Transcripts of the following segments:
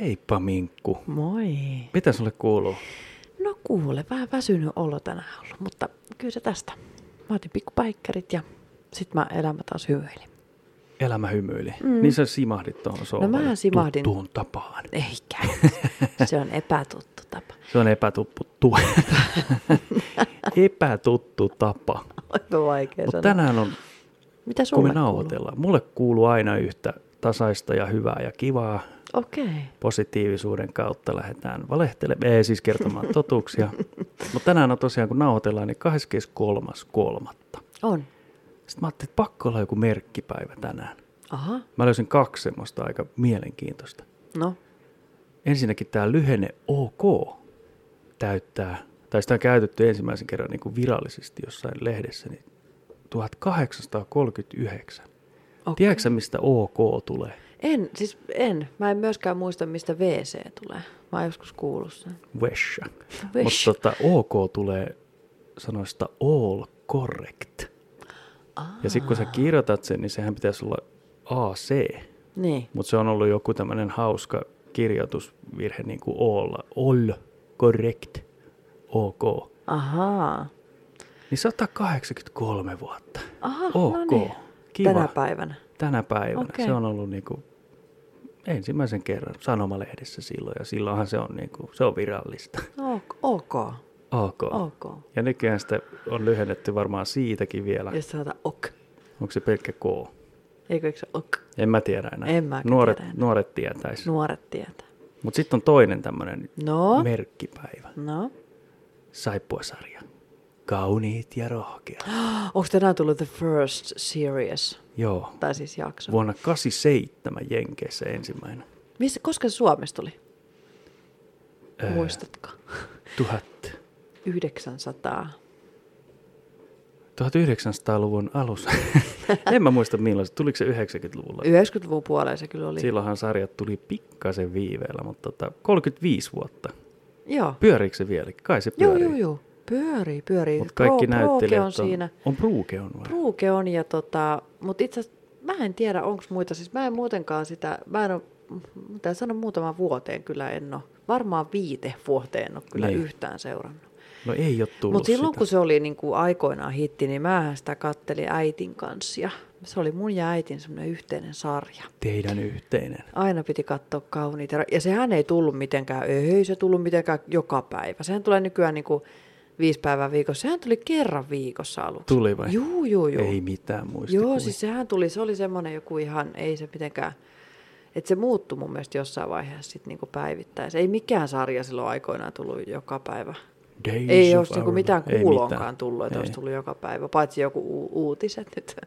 Heippa Minkku. Moi. Mitä sulle kuuluu? No kuule, vähän väsynyt olo tänään ollut, mutta kyllä se tästä. Mä otin pikkupäikkärit ja sit mä elämä taas hymyili. Elämä hymyili. Mm. Niin sä simahdit tuohon sohvalle. mähän simahdin. Tuttuun tapaan. Eikä. Se on epätuttu tapa. Se on epätuppu. Tu- epätuttu tapa. Aika vaikea Mutta sanoa. tänään on, Mitä kun sulle me kuuluu? nauhoitellaan, mulle kuuluu aina yhtä tasaista ja hyvää ja kivaa. Okei. Okay. Positiivisuuden kautta lähdetään valehtelemaan, ei siis kertomaan totuuksia. Mutta tänään on tosiaan, kun nauhoitellaan, niin 23.3. On. Sitten mä ajattelin, että pakko olla joku merkkipäivä tänään. Aha. Mä löysin kaksi semmoista aika mielenkiintoista. No. Ensinnäkin tämä lyhenne OK täyttää, tai sitä on käytetty ensimmäisen kerran niin kuin virallisesti jossain lehdessä, niin 1839. Okay. Tiedätkö mistä OK tulee? En, siis en. Mä en myöskään muista, mistä WC tulee. Mä oon joskus kuullut sen. Vesh. Mutta tota, OK tulee sanoista all correct. Ja sitten kun sä kirjoitat sen, niin sehän pitäisi olla AC. Niin. Mutta se on ollut joku tämmöinen hauska kirjoitusvirhe, niin kuin all, all correct, OK. Ahaa. Niin 183 vuotta. Aha, ok. no niin. Kiva. Tänä päivänä. Tänä päivänä. Okei. Se on ollut niin kuin ensimmäisen kerran sanomalehdessä silloin, ja silloinhan se on, niin kuin, se on virallista. Ok. Ok. OK. Ja nykyään sitä on lyhennetty varmaan siitäkin vielä. Jos sanotaan ok. Onko se pelkkä K? Eikö eikö se ok? En mä tiedä enää. En mäkään nuoret, tiedä enää. nuoret tietäis. Nuoret tietää. Mutta sitten on toinen tämmöinen No. merkkipäivä. No. Saippuasarja. Kauniit ja rohkeat. Onko tänään tullut The First Series? Joo. Tai siis jakso. Vuonna 87 Jenkeissä ensimmäinen. Missä, koska se Suomessa tuli? Öö, Muistatko? Tuhat, 900. 1900-luvun alussa. en mä muista milloin se. Tuliko se 90-luvulla? 90-luvun puoleen se kyllä oli. Silloinhan sarjat tuli pikkasen viiveellä, mutta tota, 35 vuotta. Joo. Pyöriikö se vielä? Kai se Joo, pyörii. joo, joo. Pyörii, pyörii. Mutta kaikki Pro- näyttelijät Proke on, on siinä. On Bruke on vai? Pruuke on, ja tota, mutta itse asiassa mä en tiedä, onko muita, siis mä en muutenkaan sitä, mä en ole, mitä sanon muutaman vuoteen kyllä en ole, varmaan viite vuoteen en ole kyllä Niin. niin. yhtään seurannut. No ei ole tullut Mutta silloin sitä. kun se oli niin kuin aikoinaan hitti, niin mä sitä kattelin äitin kanssa ja se oli mun ja äitin semmoinen yhteinen sarja. Teidän yhteinen. Aina piti katsoa kauniita. Ja sehän ei tullut mitenkään, ei se tullut mitenkään joka päivä. Sehän tulee nykyään niin kuin viisi päivää viikossa. Sehän tuli kerran viikossa aluksi. Tuli vai? Juu, juu, juu. Ei mitään muista. Joo, siis sehän tuli, se oli semmoinen joku ihan, ei se mitenkään, että se muuttui mun mielestä jossain vaiheessa sitten niinku päivittäin. Ei mikään sarja silloin aikoinaan tullut joka päivä. Days Ei olisi niinku mitään ei kuuloonkaan mitään. tullut, että Ei. olisi tullut joka päivä, paitsi joku u- uutiset nyt.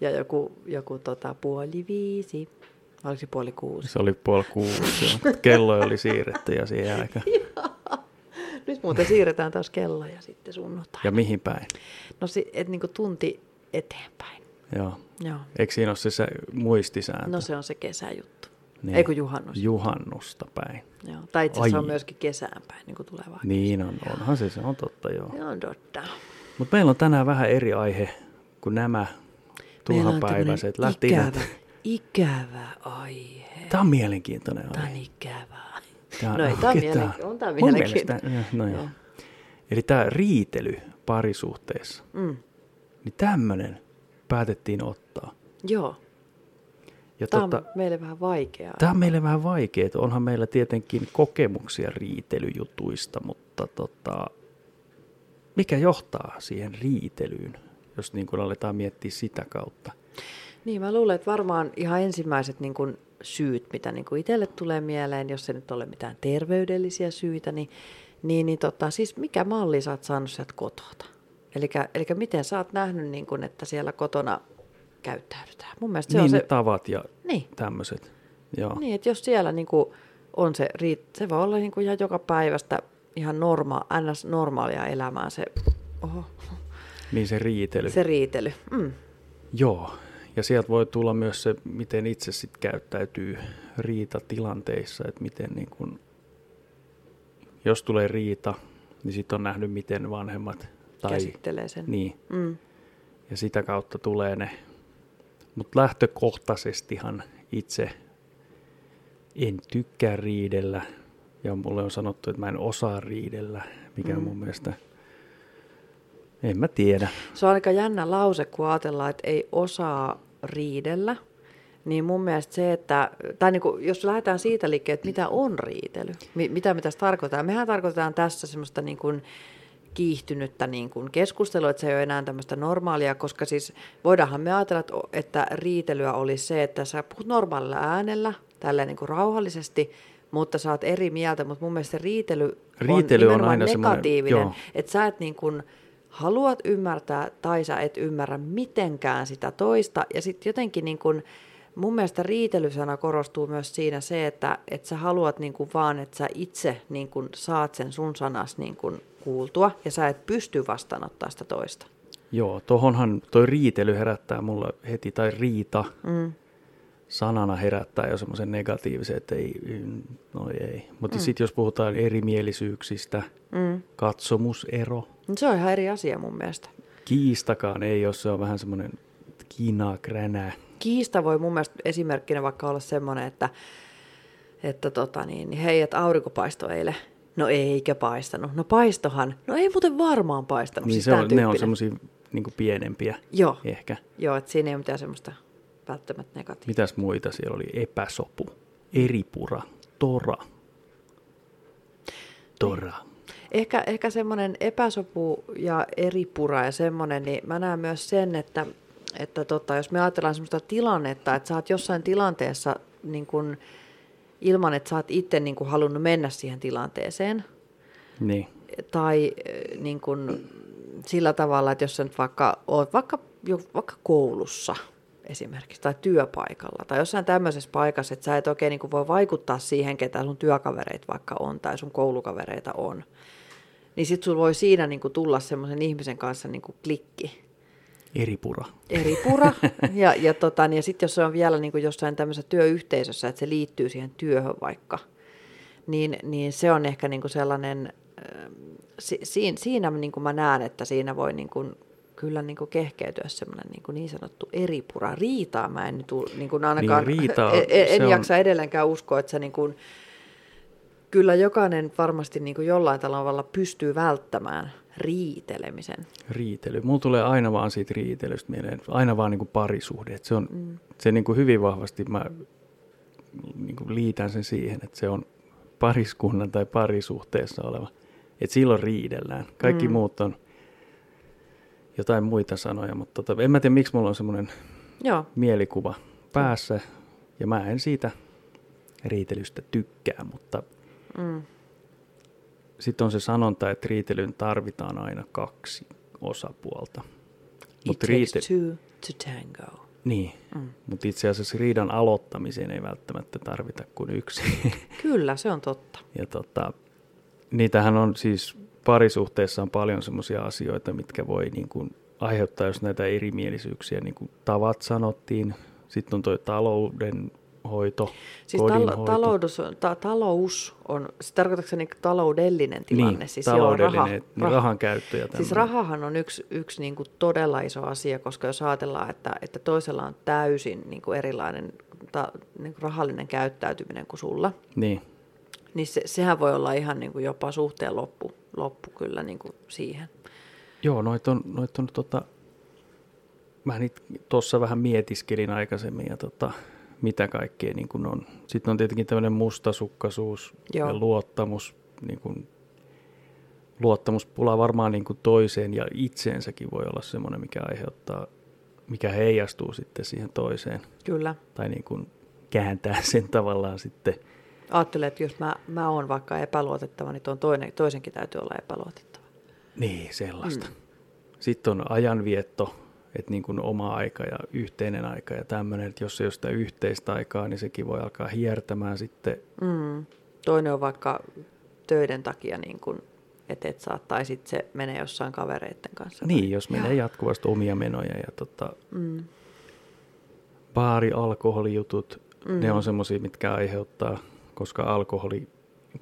Ja joku, joku tota, puoli viisi, oliko se puoli kuusi? Se oli puoli kuusi. joo. Kello oli siirretty ja siihen aikaan. Nyt muuten siirretään taas kelloja sitten sunnuntai. Ja mihin päin? No si, et niinku tunti eteenpäin. Joo. Joo. Eikö siinä ole se, se muistisääntö? No se on se kesäjuttu. Niin. Ei kun juhannus. Juhannusta päin. Joo. Tai itse asiassa on myöskin kesään päin, niin kuin tulevaa. Niin on, onhan se, se on totta joo. Se on totta. Mutta meillä on tänään vähän eri aihe kuin nämä turhapäiväiset. tämmönen Lähti ikävä, ikävä aihe. Tämä on mielenkiintoinen Tämä on aihe. Tää- No ei, tää on mielenki- on tää mun mielenkiintoinen. No joo. Eli tämä riitely parisuhteessa, Mm. niin tämmöinen päätettiin ottaa. Joo. Ja Tämä on tota, meille vähän vaikeaa. Tämä on meille vähän vaikeaa. Onhan meillä tietenkin kokemuksia riitelyjutuista, mutta tota, mikä johtaa siihen riitelyyn, jos niin kuin aletaan miettiä sitä kautta? Niin, mä luulen, että varmaan ihan ensimmäiset niin kuin syyt, mitä niin kuin itselle tulee mieleen, jos ei nyt ole mitään terveydellisiä syitä, niin, niin, niin tota, siis mikä malli sä oot saanut sieltä kotota? Eli miten sä oot nähnyt, niin kuin, että siellä kotona käyttäydytään? Mun mielestä se niin on ne se, tavat ja niin, tämmöiset. Joo. Niin. että jos siellä niin kuin on se, riit, se voi olla niin kuin ihan joka päivästä ihan norma, ns. normaalia elämää se, oho, niin se riitely. se riitely. Mm. Joo. Ja sieltä voi tulla myös se, miten itse sitten käyttäytyy riitatilanteissa, että miten niin kun, jos tulee riita, niin sitten on nähnyt, miten vanhemmat tai Käsittelee sen. niin, Mm. ja sitä kautta tulee ne. Mutta lähtökohtaisestihan itse en tykkää riidellä ja mulle on sanottu, että mä en osaa riidellä, mikä mm. mun mielestä, en mä tiedä. Se on aika jännä lause, kun ajatellaan, että ei osaa riidellä. Niin mun mielestä se, että, tai niin kuin, jos lähdetään siitä liikkeelle, että mitä on riitely, mitä me tässä tarkoitetaan. Mehän tarkoitetaan tässä semmoista niin kuin kiihtynyttä niin kuin keskustelua, että se ei ole enää tämmöistä normaalia, koska siis voidaanhan me ajatella, että riitelyä olisi se, että sä puhut normaalilla äänellä, tälleen niin kuin rauhallisesti, mutta sä oot eri mieltä, mutta mun mielestä se riitely, riitely on, on aina negatiivinen, että sä et niin kuin haluat ymmärtää tai sä et ymmärrä mitenkään sitä toista, ja sitten jotenkin niin kuin, mun mielestä riitelysana korostuu myös siinä se, että, että sä haluat niin kuin vaan, että sä itse niin kuin saat sen sun sanas niin kuin kuultua, ja sä et pysty vastaanottaa sitä toista. Joo, tohonhan toi riitely herättää mulla heti, tai riita, mm sanana herättää jo semmoisen negatiivisen, että ei, no ei. Mutta mm. sitten jos puhutaan erimielisyyksistä, mm. katsomusero. Se on ihan eri asia mun mielestä. Kiistakaan ei, jos se on vähän semmoinen kinaa kränää. Kiista voi mun mielestä esimerkkinä vaikka olla semmoinen, että, että tota niin, niin hei, että aurinko paistoi eilen. No eikä paistanut. No paistohan. No ei muuten varmaan paistanut. Niin siis se on, ne on semmoisia niin pienempiä Joo. ehkä. Joo, että siinä ei ole mitään semmoista välttämättä negatiivista. Mitäs muita siellä oli? Epäsopu, eripura, tora. Tora. Ehkä, ehkä semmoinen epäsopu ja eripura ja semmoinen, niin mä näen myös sen, että, että tota, jos me ajatellaan semmoista tilannetta, että sä oot jossain tilanteessa niin kun, ilman, että sä oot itse niin kun, halunnut mennä siihen tilanteeseen. Niin. Tai niin kun, sillä tavalla, että jos sä nyt vaikka oot vaikka, vaikka koulussa – esimerkiksi, tai työpaikalla, tai jossain tämmöisessä paikassa, että sä et oikein niin kuin voi vaikuttaa siihen, ketä sun työkavereita vaikka on, tai sun koulukavereita on, niin sitten sulla voi siinä niin kuin tulla semmoisen ihmisen kanssa niin kuin klikki. Eri pura. Eri pura. Ja, ja, tota, niin, ja sitten jos se on vielä niin kuin jossain tämmöisessä työyhteisössä, että se liittyy siihen työhön vaikka, niin, niin se on ehkä niin kuin sellainen, si, siinä, siinä niin kuin mä näen, että siinä voi niin kuin kyllä niin kuin kehkeytyä semmoinen niin, niin sanottu eripura. Riitaa mä en nyt niin kuin ainakaan, niin, riita, en, en on... jaksa edelleenkään uskoa, että se niin kuin, kyllä jokainen varmasti niin kuin jollain tavalla pystyy välttämään riitelemisen. Riitely. Mulla tulee aina vaan siitä riitelystä mieleen, aina vaan niin kuin parisuhde. Että se on mm. se niin kuin hyvin vahvasti, mä niin kuin liitän sen siihen, että se on pariskunnan tai parisuhteessa oleva. Että silloin riidellään. Kaikki mm. muut on jotain muita sanoja, mutta tota, en mä tiedä miksi mulla on semmoinen Joo. mielikuva päässä ja mä en siitä riitelystä tykkää, mutta mm. sitten on se sanonta, että riitelyyn tarvitaan aina kaksi osapuolta. It Mut takes riite- two to tango. Niin, mm. mutta itse asiassa riidan aloittamiseen ei välttämättä tarvita kuin yksi. Kyllä, se on totta. Ja tota, niitähän on siis parisuhteessa on paljon sellaisia asioita, mitkä voi niin kuin aiheuttaa, jos näitä erimielisyyksiä, niin kuin tavat sanottiin, sitten on tuo talouden hoito, siis tal- taloudus, ta- talous on, se tarkoitatko se niin taloudellinen tilanne? Niin, siis taloudellinen, raha, niin raha, rahan käyttö ja Siis rahahan on yksi, yksi niin kuin todella iso asia, koska jos ajatellaan, että, että toisella on täysin niin kuin erilainen ta, niin kuin rahallinen käyttäytyminen kuin sulla, niin, niin se, sehän voi olla ihan niin kuin jopa suhteen loppu, loppu kyllä niin kuin siihen. Joo, noit on, noit on tota, mä tuossa vähän mietiskelin aikaisemmin ja tota, mitä kaikkea niin kuin on. Sitten on tietenkin tämmöinen mustasukkaisuus Joo. ja luottamus, niin kuin, luottamuspula varmaan niin kuin toiseen ja itseensäkin voi olla semmoinen, mikä aiheuttaa, mikä heijastuu sitten siihen toiseen. Kyllä. Tai niin kuin kääntää sen tavallaan sitten. Ajattelen, että jos mä, mä oon vaikka epäluotettava, niin tuon toinen, toisenkin täytyy olla epäluotettava. Niin, sellaista. Mm. Sitten on ajanvietto, että niin kuin oma aika ja yhteinen aika ja tämmöinen, että jos ei ole sitä yhteistä aikaa, niin sekin voi alkaa hiertämään sitten. Mm. Toinen on vaikka töiden takia niin kuin, että et saa, tai sitten se menee jossain kavereiden kanssa. Niin, jos menee ja. jatkuvasti omia menoja ja tota, mm. baari, alkoholijutut, mm. ne on semmoisia, mitkä aiheuttaa, koska alkoholi,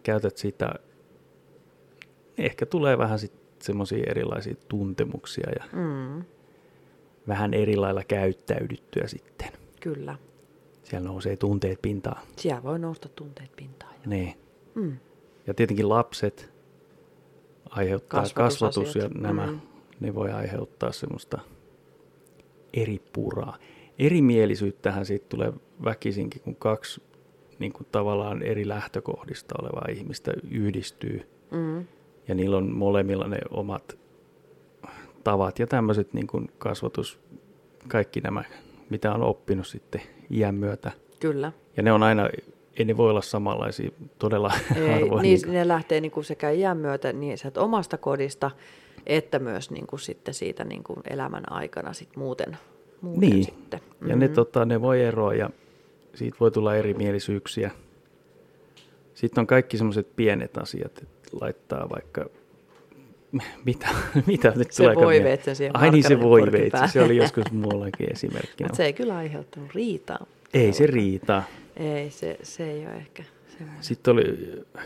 käytät sitä, ehkä tulee vähän sitten semmoisia erilaisia tuntemuksia ja mm. vähän eri lailla käyttäydyttyä sitten. Kyllä. siellä nousee tunteet pintaan. Siellä voi nousta tunteet pintaan. jo. Niin. Mm. Ja tietenkin lapset aiheuttaa kasvatus ja nämä, Mm. ne voi aiheuttaa semmoista eri puraa. Erimielisyyttähän siitä tulee väkisinkin, kun kaksi niin kuin tavallaan eri lähtökohdista olevaa ihmistä yhdistyy Mm. ja niillä on molemmilla ne omat tavat ja tämmöiset niin kuin kasvatus, kaikki nämä, mitä on oppinut sitten iän myötä. Kyllä. Ja ne on aina, ei ne voi olla samanlaisia todella Ei, harvoin. niin, kuin- ne lähtee niin kuin sekä iän myötä niin sieltä omasta kodista, että myös niin kuin sitten siitä niin kuin elämän aikana sit muuten, muuten Niin. sitten. Ja ne, Mhm. tota, ne voi eroa ja siitä voi tulla erimielisyyksiä. Sitten on kaikki semmoiset pienet asiat, että laittaa vaikka, mitä, mitä nyt Se tuleekaan mieleen? voiveitsi siihen Ai niin se margarinipurkin voiveitsi, se oli joskus muullakin esimerkkinä. Mutta se ei kyllä aiheuttanut riitaa. Ei se riitä. Ei, se, se ei ole ehkä semmoinen. Sitten oli,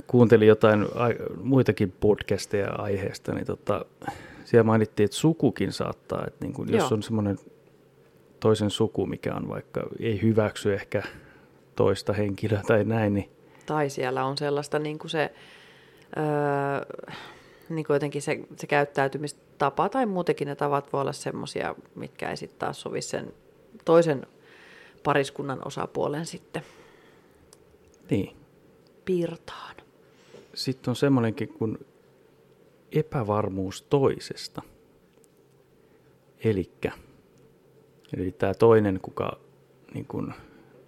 kuuntelin jotain ai- muitakin podcasteja aiheesta, niin tota, siellä mainittiin, että sukukin saattaa, että niin kuin, jos Joo. on semmoinen toisen suku, mikä on vaikka ei hyväksy ehkä toista henkilöä tai näin, niin Tai siellä on sellaista niin kuin se, öö, niin kuin jotenkin se, se käyttäytymistapa tai muutenkin ne tavat voi olla semmoisia, mitkä ei sitten taas sovi sen toisen pariskunnan osapuolen sitten Niin. piirtaan. Sitten on semmoinenkin kuin epävarmuus toisesta. Elikkä, eli tämä toinen, kuka niin kun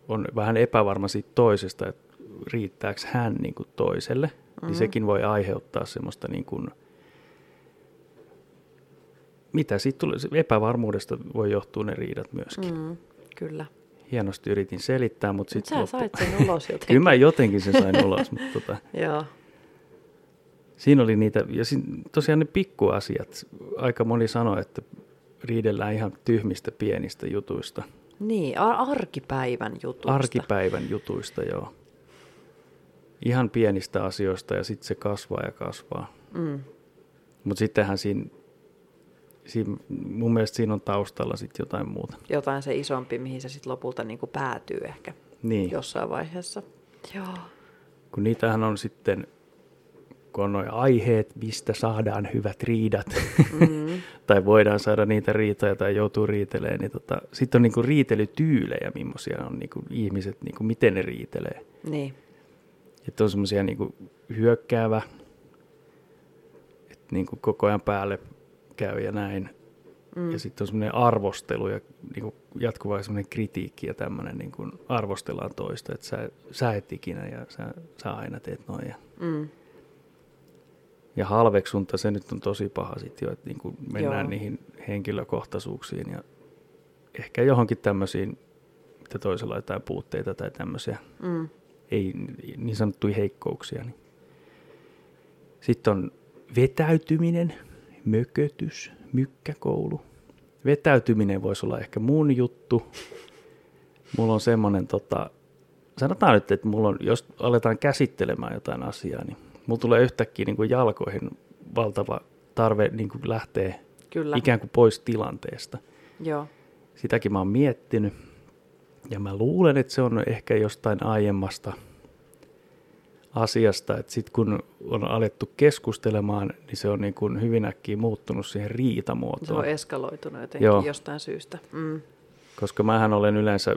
on vähän epävarma siitä toisesta, että riittääkö hän niin kuin toiselle, mm-hmm. niin sekin voi aiheuttaa semmoista niin kuin, mitä siitä tulee, epävarmuudesta voi johtua ne riidat myöskin. Mm. Kyllä. Hienosti yritin selittää, mutta Mut sitten sä sait sen ulos jotenkin. Kyllä mä jotenkin sen sain ulos, mutta tota, Joo. Siinä oli niitä, ja siinä, tosiaan ne pikkuasiat. Aika moni sanoi, että riidellään ihan tyhmistä pienistä jutuista. Niin, ar- arkipäivän jutusta. Arkipäivän jutuista, joo. Ihan pienistä asioista ja sitten se kasvaa ja kasvaa. Mm, Mutta sittenhän siinä, siinä, mun mielestä siinä on taustalla sitten jotain muuta. jotain se isompi, mihin se sitten lopulta niin kuin päätyy ehkä Niin, jossain vaiheessa. Joo. kun niitähän on sitten, kun on nuo aiheet, mistä saadaan hyvät riidat, Mm, tai voidaan saada niitä riitoja tai joutuu riitelemään, niin tota, sitten on niinku riitelytyylejä, millaisia on niinku ihmiset, niinku miten ne riitelee. niin. Että on semmoisia niinku hyökkäävä, että niinku koko ajan päälle käy ja näin. Mm. Ja sitten on semmoinen arvostelu ja niinku jatkuva semmoinen kritiikki ja tämmöinen niinku arvostellaan toista, että sä, sä et ikinä ja sä, sä aina teet noin. Ja, Mm, ja halveksunta, se nyt on tosi paha sitten jo, että niinku mennään Joo. niihin henkilökohtaisuuksiin ja ehkä johonkin tämmöisiin, että toisella on jotain puutteita tai tämmöisiä, mm, ei niin sanottuja heikkouksia. Niin. Sitten on vetäytyminen, mökötys, mykkäkoulu. Vetäytyminen voisi olla ehkä mun juttu. Mulla on semmoinen, tota, sanotaan nyt, että mulla on, jos aletaan käsittelemään jotain asiaa, niin mulla tulee yhtäkkiä niin kuin jalkoihin valtava tarve niin kuin lähteä kyllä. ikään kuin pois tilanteesta. Joo. Sitäkin mä oon miettinyt. Ja mä luulen, että se on ehkä jostain aiemmasta asiasta, että sitten kun on alettu keskustelemaan, niin se on niin kuin hyvin äkkiä muuttunut siihen Se riitamuotoon. on eskaloitunut jotenkin. Joo. jostain syystä. Mm, Koska mähän olen yleensä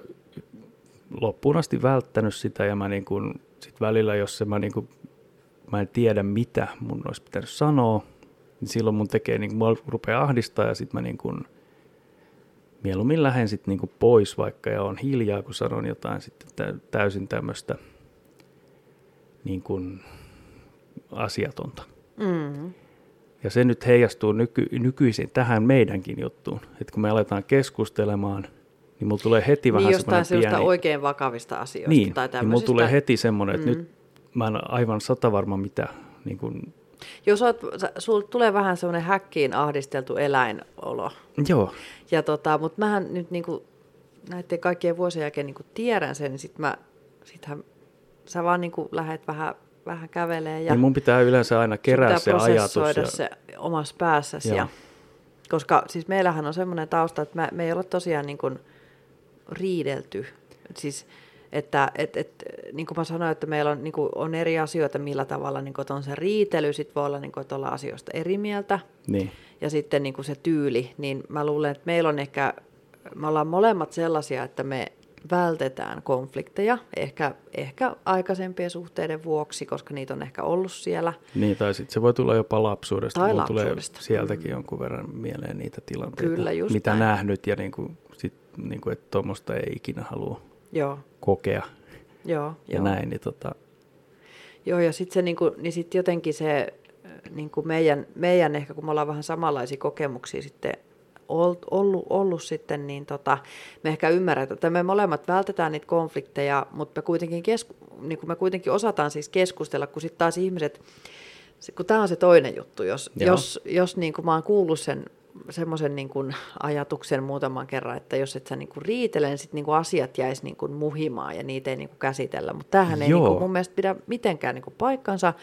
loppuun asti välttänyt sitä ja mä niin kuin, sit välillä, jos se mä, niin kuin, mä en tiedä mitä mun olisi pitänyt sanoa, niin silloin mun tekee, niin kuin, mua rupeaa ahdistaa ja sitten mä niin kuin, mieluummin lähden sitten niin kuin pois vaikka ja on hiljaa, kun sanon jotain sitten tä- täysin tämmöistä niin kuin asiatonta. mm, Ja se nyt heijastuu nyky, nykyisin tähän meidänkin juttuun, että kun me aletaan keskustelemaan, niin mulla tulee heti vähän niin jostain semmoinen pieni... oikein vakavista asioista. Niin, tai niin mulla tämmöisistä. tulee heti semmoinen, että Mm. nyt mä en aivan sata varma mitä, niin kuin, Jos oot, sulta tulee vähän semmoinen häkkiin ahdisteltu eläinolo. joo, Ja tota, mutta mähän nyt niinku, näiden kaikkien vuosien jälkeen niinku tiedän sen, niin sit mä, sittenhän sä vaan niinku lähdet vähän, vähän kävelee ja niin mun pitää yleensä aina kerää se ajatus. Ja, se omassa päässäsi. Joo. Ja, koska siis meillähän on semmoinen tausta, että me, me ei ole tosiaan niin kuin riidelty Siis, että et, et, niin kuin mä sanoin, että meillä on, niin kuin, on eri asioita, millä tavalla niin kuin, että on se riitely, sit voi olla, niin kuin, että ollaan asioista eri mieltä. Niin. Ja sitten niin kuin se tyyli, niin mä luulen, että meillä on ehkä, me ollaan molemmat sellaisia, että me vältetään konflikteja, ehkä, ehkä aikaisempien suhteiden vuoksi, koska niitä on ehkä ollut siellä. Niin, tai sitten se voi tulla jopa lapsuudesta. Tai Mulla tulee lapsuudesta. sieltäkin jonkun verran mieleen niitä tilanteita, Kyllä, just mitä näin. nähnyt ja niin kuin, sit, niin kuin, että tuommoista ei ikinä halua Joo, kokea joo, ja joo. näin. Niin tota, Joo, ja sitten se niinku, niin sit jotenkin se niinku meidän, meidän, ehkä kun me ollaan vähän samanlaisia kokemuksia sitten ol- ollut, ollut sitten, niin tota, me ehkä ymmärretään, että me molemmat vältetään niitä konflikteja, mutta me kuitenkin, kesku, niin me kuitenkin osataan siis keskustella, kun sitten taas ihmiset, se- kun tämä on se toinen juttu, jos, Joo. jos, jos niin kuin mä oon kuullut sen semmoisen niin kuin ajatuksen muutaman kerran, että jos et sä niin kuin riitele, niin sit niin kuin asiat jäisi niin kuin muhimaan ja niitä ei niin kuin käsitellä. Mutta tämähän ei Joo. niin kuin mun mielestä pidä mitenkään niin kuin paikkansa,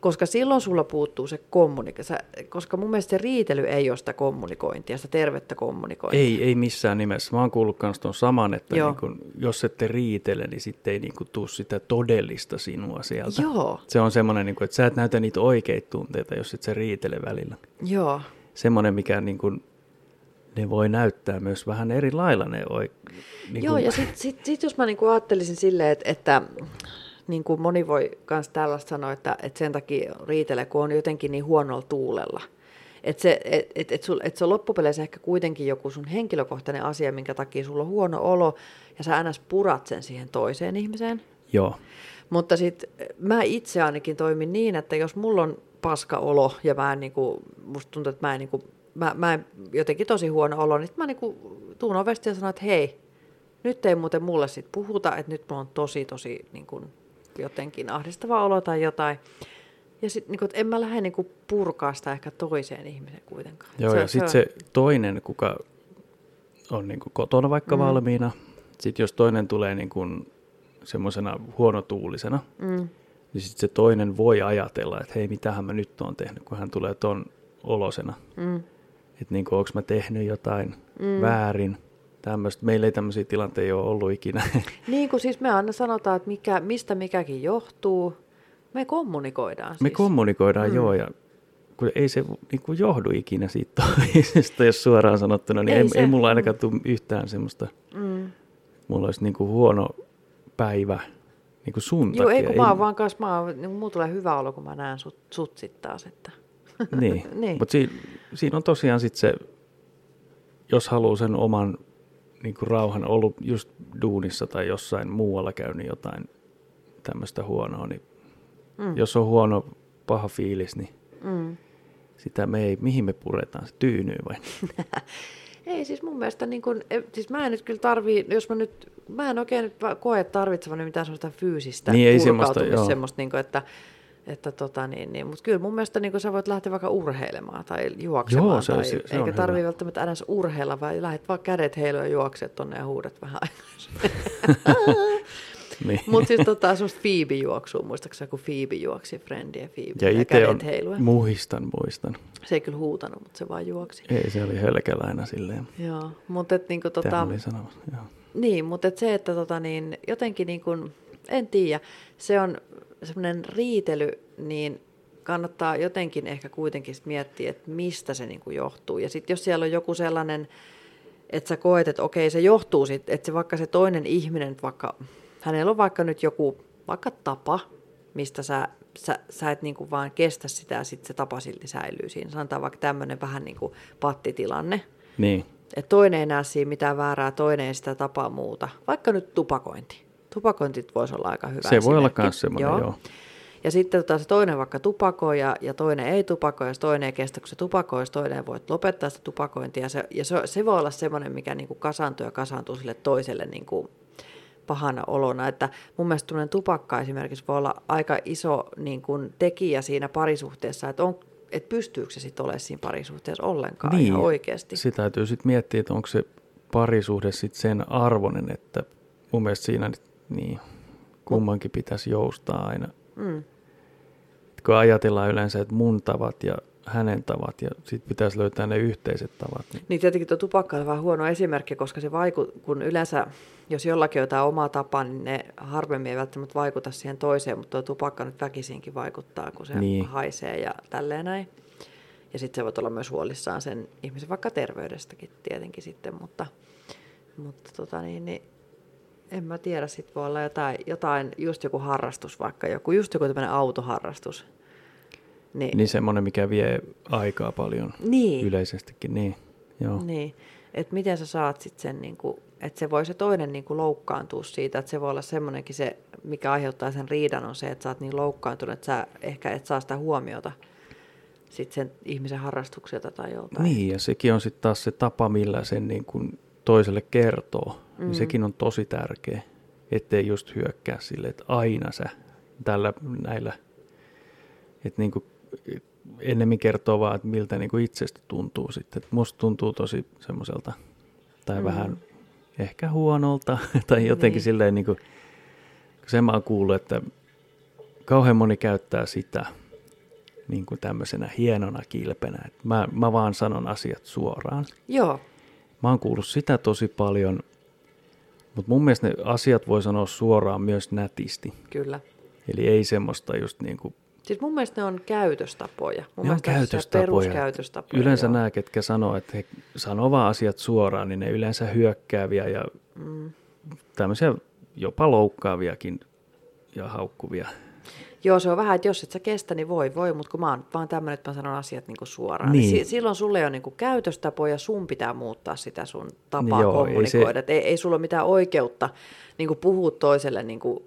koska silloin sulla puuttuu se kommunikaatio. Koska mun mielestä se riitely ei ole sitä kommunikointia, sitä tervettä kommunikointia. ei, ei missään nimessä. Mä oon kuullut myös tuon saman, että Joo. niin kun, jos ette riitele, niin sitten ei niin kuin, tuu sitä todellista sinua sieltä. Joo, Se on semmoinen, niin kuin, että sä et näytä niitä oikeita tunteita, jos et sä riitele välillä. joo. Semmoinen, mikä niin kuin, ne voi näyttää myös vähän eri lailla ne oi, niin Joo, kuin, ja sitten sit, sit jos mä niinku ajattelisin silleen, että, että niin kuin moni voi myös tällaista sanoa, että, että sen takia riitelee, kun on jotenkin niin huonolla tuulella. Että se, et, et, et sul, et se on loppupeleissä ehkä kuitenkin joku sun henkilökohtainen asia, minkä takia sulla on huono olo, ja sä ns. purat sen siihen toiseen ihmiseen. Joo, Mutta sitten mä itse ainakin toimin niin, että jos mulla on paska olo ja mä en niinku, musta tuntuu, että mä en, niinku, mä, mä en jotenkin tosi huono olo, niin mä niinku tuun ovesta ja sanon, että hei, nyt ei muuten mulle sit puhuta, että nyt mulla on tosi tosi niinku, jotenkin ahdistava olo tai jotain. Ja sitten niinku, että en mä lähde niinku purkaa sitä ehkä toiseen ihmiseen kuitenkaan. Joo, ja sitten se toinen, kuka on niin kuin kotona vaikka mm. valmiina, sitten jos toinen tulee niin kuin semmoisena huonotuulisena, Mm, niin sitten se toinen voi ajatella, että hei, mitähän mä nyt oon tehnyt, kun hän tulee ton olosena. mm, Että niin onko mä tehnyt jotain mm. väärin. Tämmöistä. Meillä ei tämmöisiä tilanteita ole ollut ikinä. Niin kuin siis me aina sanotaan, että mikä, mistä mikäkin johtuu. Me kommunikoidaan siis. Me kommunikoidaan mm. joo, ja kun ei se niin kuin johdu ikinä siitä toisesta, jos suoraan sanottuna, niin Ei ei, se. ei mulla ainakaan tule yhtään semmoista, Mm. mulla olisi niin kuin huono päivä niin kuin sun Joo, takia. ei kun mä oon vaan kanssa, mä oon, niin mulla tulee hyvä olo, kun mä näen sut, sut sit taas, että Niin, Niin. mutta siinä, siinä on tosiaan sitten se, jos haluaa sen oman niin kuin rauhan, ollut just duunissa tai jossain muualla käynyt jotain tämmöistä huonoa, niin mm. jos on huono, paha fiilis, niin mm. sitä me ei, mihin me puretaan, se tyynyy vai? Ei siis mun mielestä, niin kun, e- siis mä en nyt kyllä tarvii, jos mä nyt, mä en oikein nyt koe tarvitsevani mitään sellaista fyysistä Niin, ei semmoista, joo. semmoista, niin kuin, että, että tota, niin, niin, mutta kyllä mun mielestä niin sä voit lähteä vaikka urheilemaan tai juoksemaan, Joo, se- tai, se- se eikä hyvä. tarvii välttämättä edes urheilla, vaan lähdet vaan kädet heiluun ja juokset tonne ja huudat vähän aikaa. niin. Mutta siis tota, semmoista Phoebe juoksua, muistaakseni kun Phoebe juoksi, ja Phoebe, ja itse kädet on, heiluen. muistan, muistan. Se ei kyllä huutanut, mutta se vaan juoksi. Ei, se oli hölkäläinen silleen. Joo, mutta et, niinku, Tota, tota, oli sanomassa, joo. niin, mutta et se, että tota, niin, jotenkin niin kuin, en tiedä, se on semmoinen riitely, niin kannattaa jotenkin ehkä kuitenkin miettiä, että mistä se niin kuin johtuu. Ja sitten jos siellä on joku sellainen, että sä koet, että okei, se johtuu sitten, että se vaikka se toinen ihminen, vaikka hänellä on vaikka nyt joku vaikka tapa, mistä sä, sä, sä et niin kuin vaan kestä sitä ja sitten se tapa silti säilyy siinä. Sanotaan vaikka tämmöinen vähän niin kuin pattitilanne, Niin, että toinen ei näe siinä mitään väärää, toinen ei sitä tapaa muuta. Vaikka nyt tupakointi. Tupakointit voisi olla aika hyvä se voi olla myös semmoinen, joo. joo. Ja sitten tota, se toinen vaikka tupakoi ja, ja toinen ei tupakoi, ja se toinen ei kestä, kun se tupakoi, ja se toinen voi lopettaa sitä tupakointia. Ja se, ja se, se voi olla semmoinen, mikä niin kuin kasaantuu ja kasaantuu sille toiselle niin kuin pahana olona. Että mun mielestä tupakka esimerkiksi voi olla aika iso niin kuin tekijä siinä parisuhteessa, että, on, että pystyykö se sitten olemaan siinä parisuhteessa ollenkaan Niin. ihan oikeasti. Se täytyy sitten miettiä, että onko se parisuhde sitten sen arvoinen, että mun mielestä siinä nyt, niin, kummankin pitäisi joustaa aina. Mm. kun ajatellaan yleensä, että mun tavat ja hänen tavat ja sitten pitäisi löytää ne yhteiset tavat. Niin, niin tietenkin tuo tupakka on vähän huono esimerkki, koska se vaiku, kun yleensä, jos jollakin on jotain omaa tapaa, niin ne harvemmin ei välttämättä vaikuta siihen toiseen, mutta tuo tupakka nyt väkisinkin vaikuttaa, kun se niin. haisee ja tälleen näin. Ja sitten se voi olla myös huolissaan sen ihmisen vaikka terveydestäkin tietenkin sitten, mutta, mutta tota niin, niin en mä tiedä, sit voi olla jotain, jotain, just joku harrastus vaikka, joku, just joku tämmöinen autoharrastus. Niin, niin semmoinen, mikä vie aikaa paljon niin. yleisestikin, niin. Joo. Niin, että miten sä saat sitten sen, niin kuin, että se voi se toinen niin kuin loukkaantua siitä, että se voi olla semmoinenkin se, mikä aiheuttaa sen riidan, on se, että sä oot niin loukkaantunut, että sä ehkä et saa sitä huomiota sitten sen ihmisen harrastukselta tai joltain. Niin, ja sekin on sitten taas se tapa, millä sen niin kuin toiselle kertoo. Mm. Niin sekin on tosi tärkeä, ettei just hyökkää sille, että aina sä tällä näillä, että niin kuin ennemmin kertoo vaan, että miltä niin kuin itsestä tuntuu sitten. Että musta tuntuu tosi semmoiselta, tai mm. vähän ehkä huonolta, tai jotenkin niin. silleen niin kuin, sen mä oon kuullut, että kauhean moni käyttää sitä niin kuin tämmöisenä hienona kilpenä. Että mä, mä vaan sanon asiat suoraan. Joo. Mä oon kuullut sitä tosi paljon, mutta mun mielestä ne asiat voi sanoa suoraan myös nätisti. Kyllä. Eli ei semmoista just niin kuin Siis mun mielestä ne on käytöstapoja. Mun ne on käytöstapoja. Peruskäytöstapoja. Yleensä joo. nämä, ketkä sanoo, että he sanoo vaan asiat suoraan, niin ne yleensä hyökkääviä ja mm. tämmöisiä jopa loukkaaviakin ja haukkuvia. Joo, se on vähän, että jos et sä kestä, niin voi, voi, mutta kun mä oon vaan tämmöinen, että mä sanon asiat niinku suoraan, niin. niin silloin sulle ei ole niinku käytöstapoja, sun pitää muuttaa sitä sun tapaa Joo, kommunikoida. Ei, se... ei, ei sulla ole mitään oikeutta niinku puhua toiselle niinku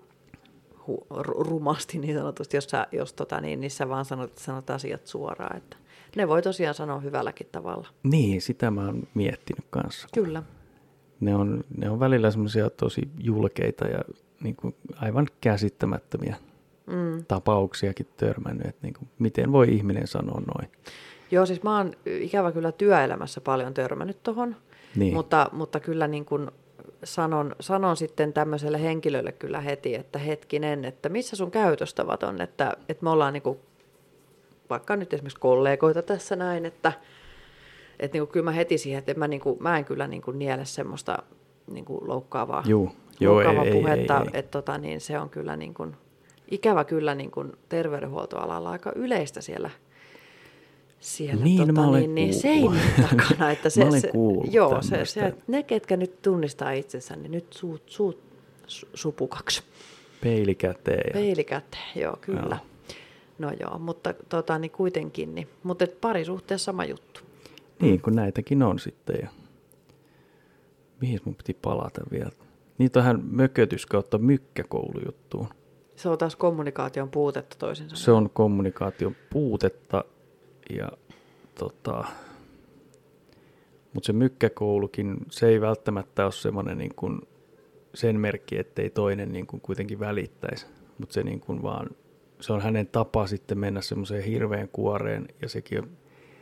hu- rumasti niin sanotusti, jos, sä, jos tota, niin, niin sä vaan sanot, sanot asiat suoraan. Että ne voi tosiaan sanoa hyvälläkin tavalla. Niin, sitä mä oon miettinyt kanssa. Kyllä. Ne on, ne on välillä semmoisia tosi julkeita ja niin kuin aivan käsittämättömiä mm. tapauksiakin törmännyt, että niin kuin, miten voi ihminen sanoa noin. Joo, siis mä oon ikävä kyllä työelämässä paljon törmännyt tuohon, niin. mutta, mutta kyllä niin kuin sanon, sanon sitten tämmöiselle henkilölle kyllä heti, että hetkinen, että missä sun käytöstavat on, että, että me ollaan niin kuin, vaikka nyt esimerkiksi kollegoita tässä näin, että, että niin kuin, kyllä mä heti siihen, että mä, niin kuin, mä en kyllä niin kuin niele semmoista niin kuin loukkaavaa, Juu. Joo, loukkaavaa ei, puhetta, ei, ei, ei. että tota, niin se on kyllä niin kuin, ikävä kyllä niin kuin terveydenhuoltoalalla aika yleistä siellä siellä niin, tota, niin, niin seinän takana. Että se, se, joo, se, se, ne, ketkä nyt tunnistaa itsensä, niin nyt suut, suut supukaksi. Peili käteen. Peili käteen, joo, kyllä. Joo. No joo, mutta tota, niin kuitenkin, niin, mutta et parisuhteessa sama juttu. Niin, kun näitäkin on sitten. Ja... Mihin mun piti palata vielä? Niin tähän mökötys kautta mykkäkoulujuttuun. Se on taas kommunikaation puutetta toisin sanoen. Se on kommunikaation puutetta ja tota, mutta se mykkäkoulukin, se ei välttämättä ole semmoinen niin kuin sen merkki, ettei toinen niin kuin kuitenkin välittäisi, mutta se niin kuin vaan, se on hänen tapa sitten mennä semmoiseen hirveän kuoreen ja sekin,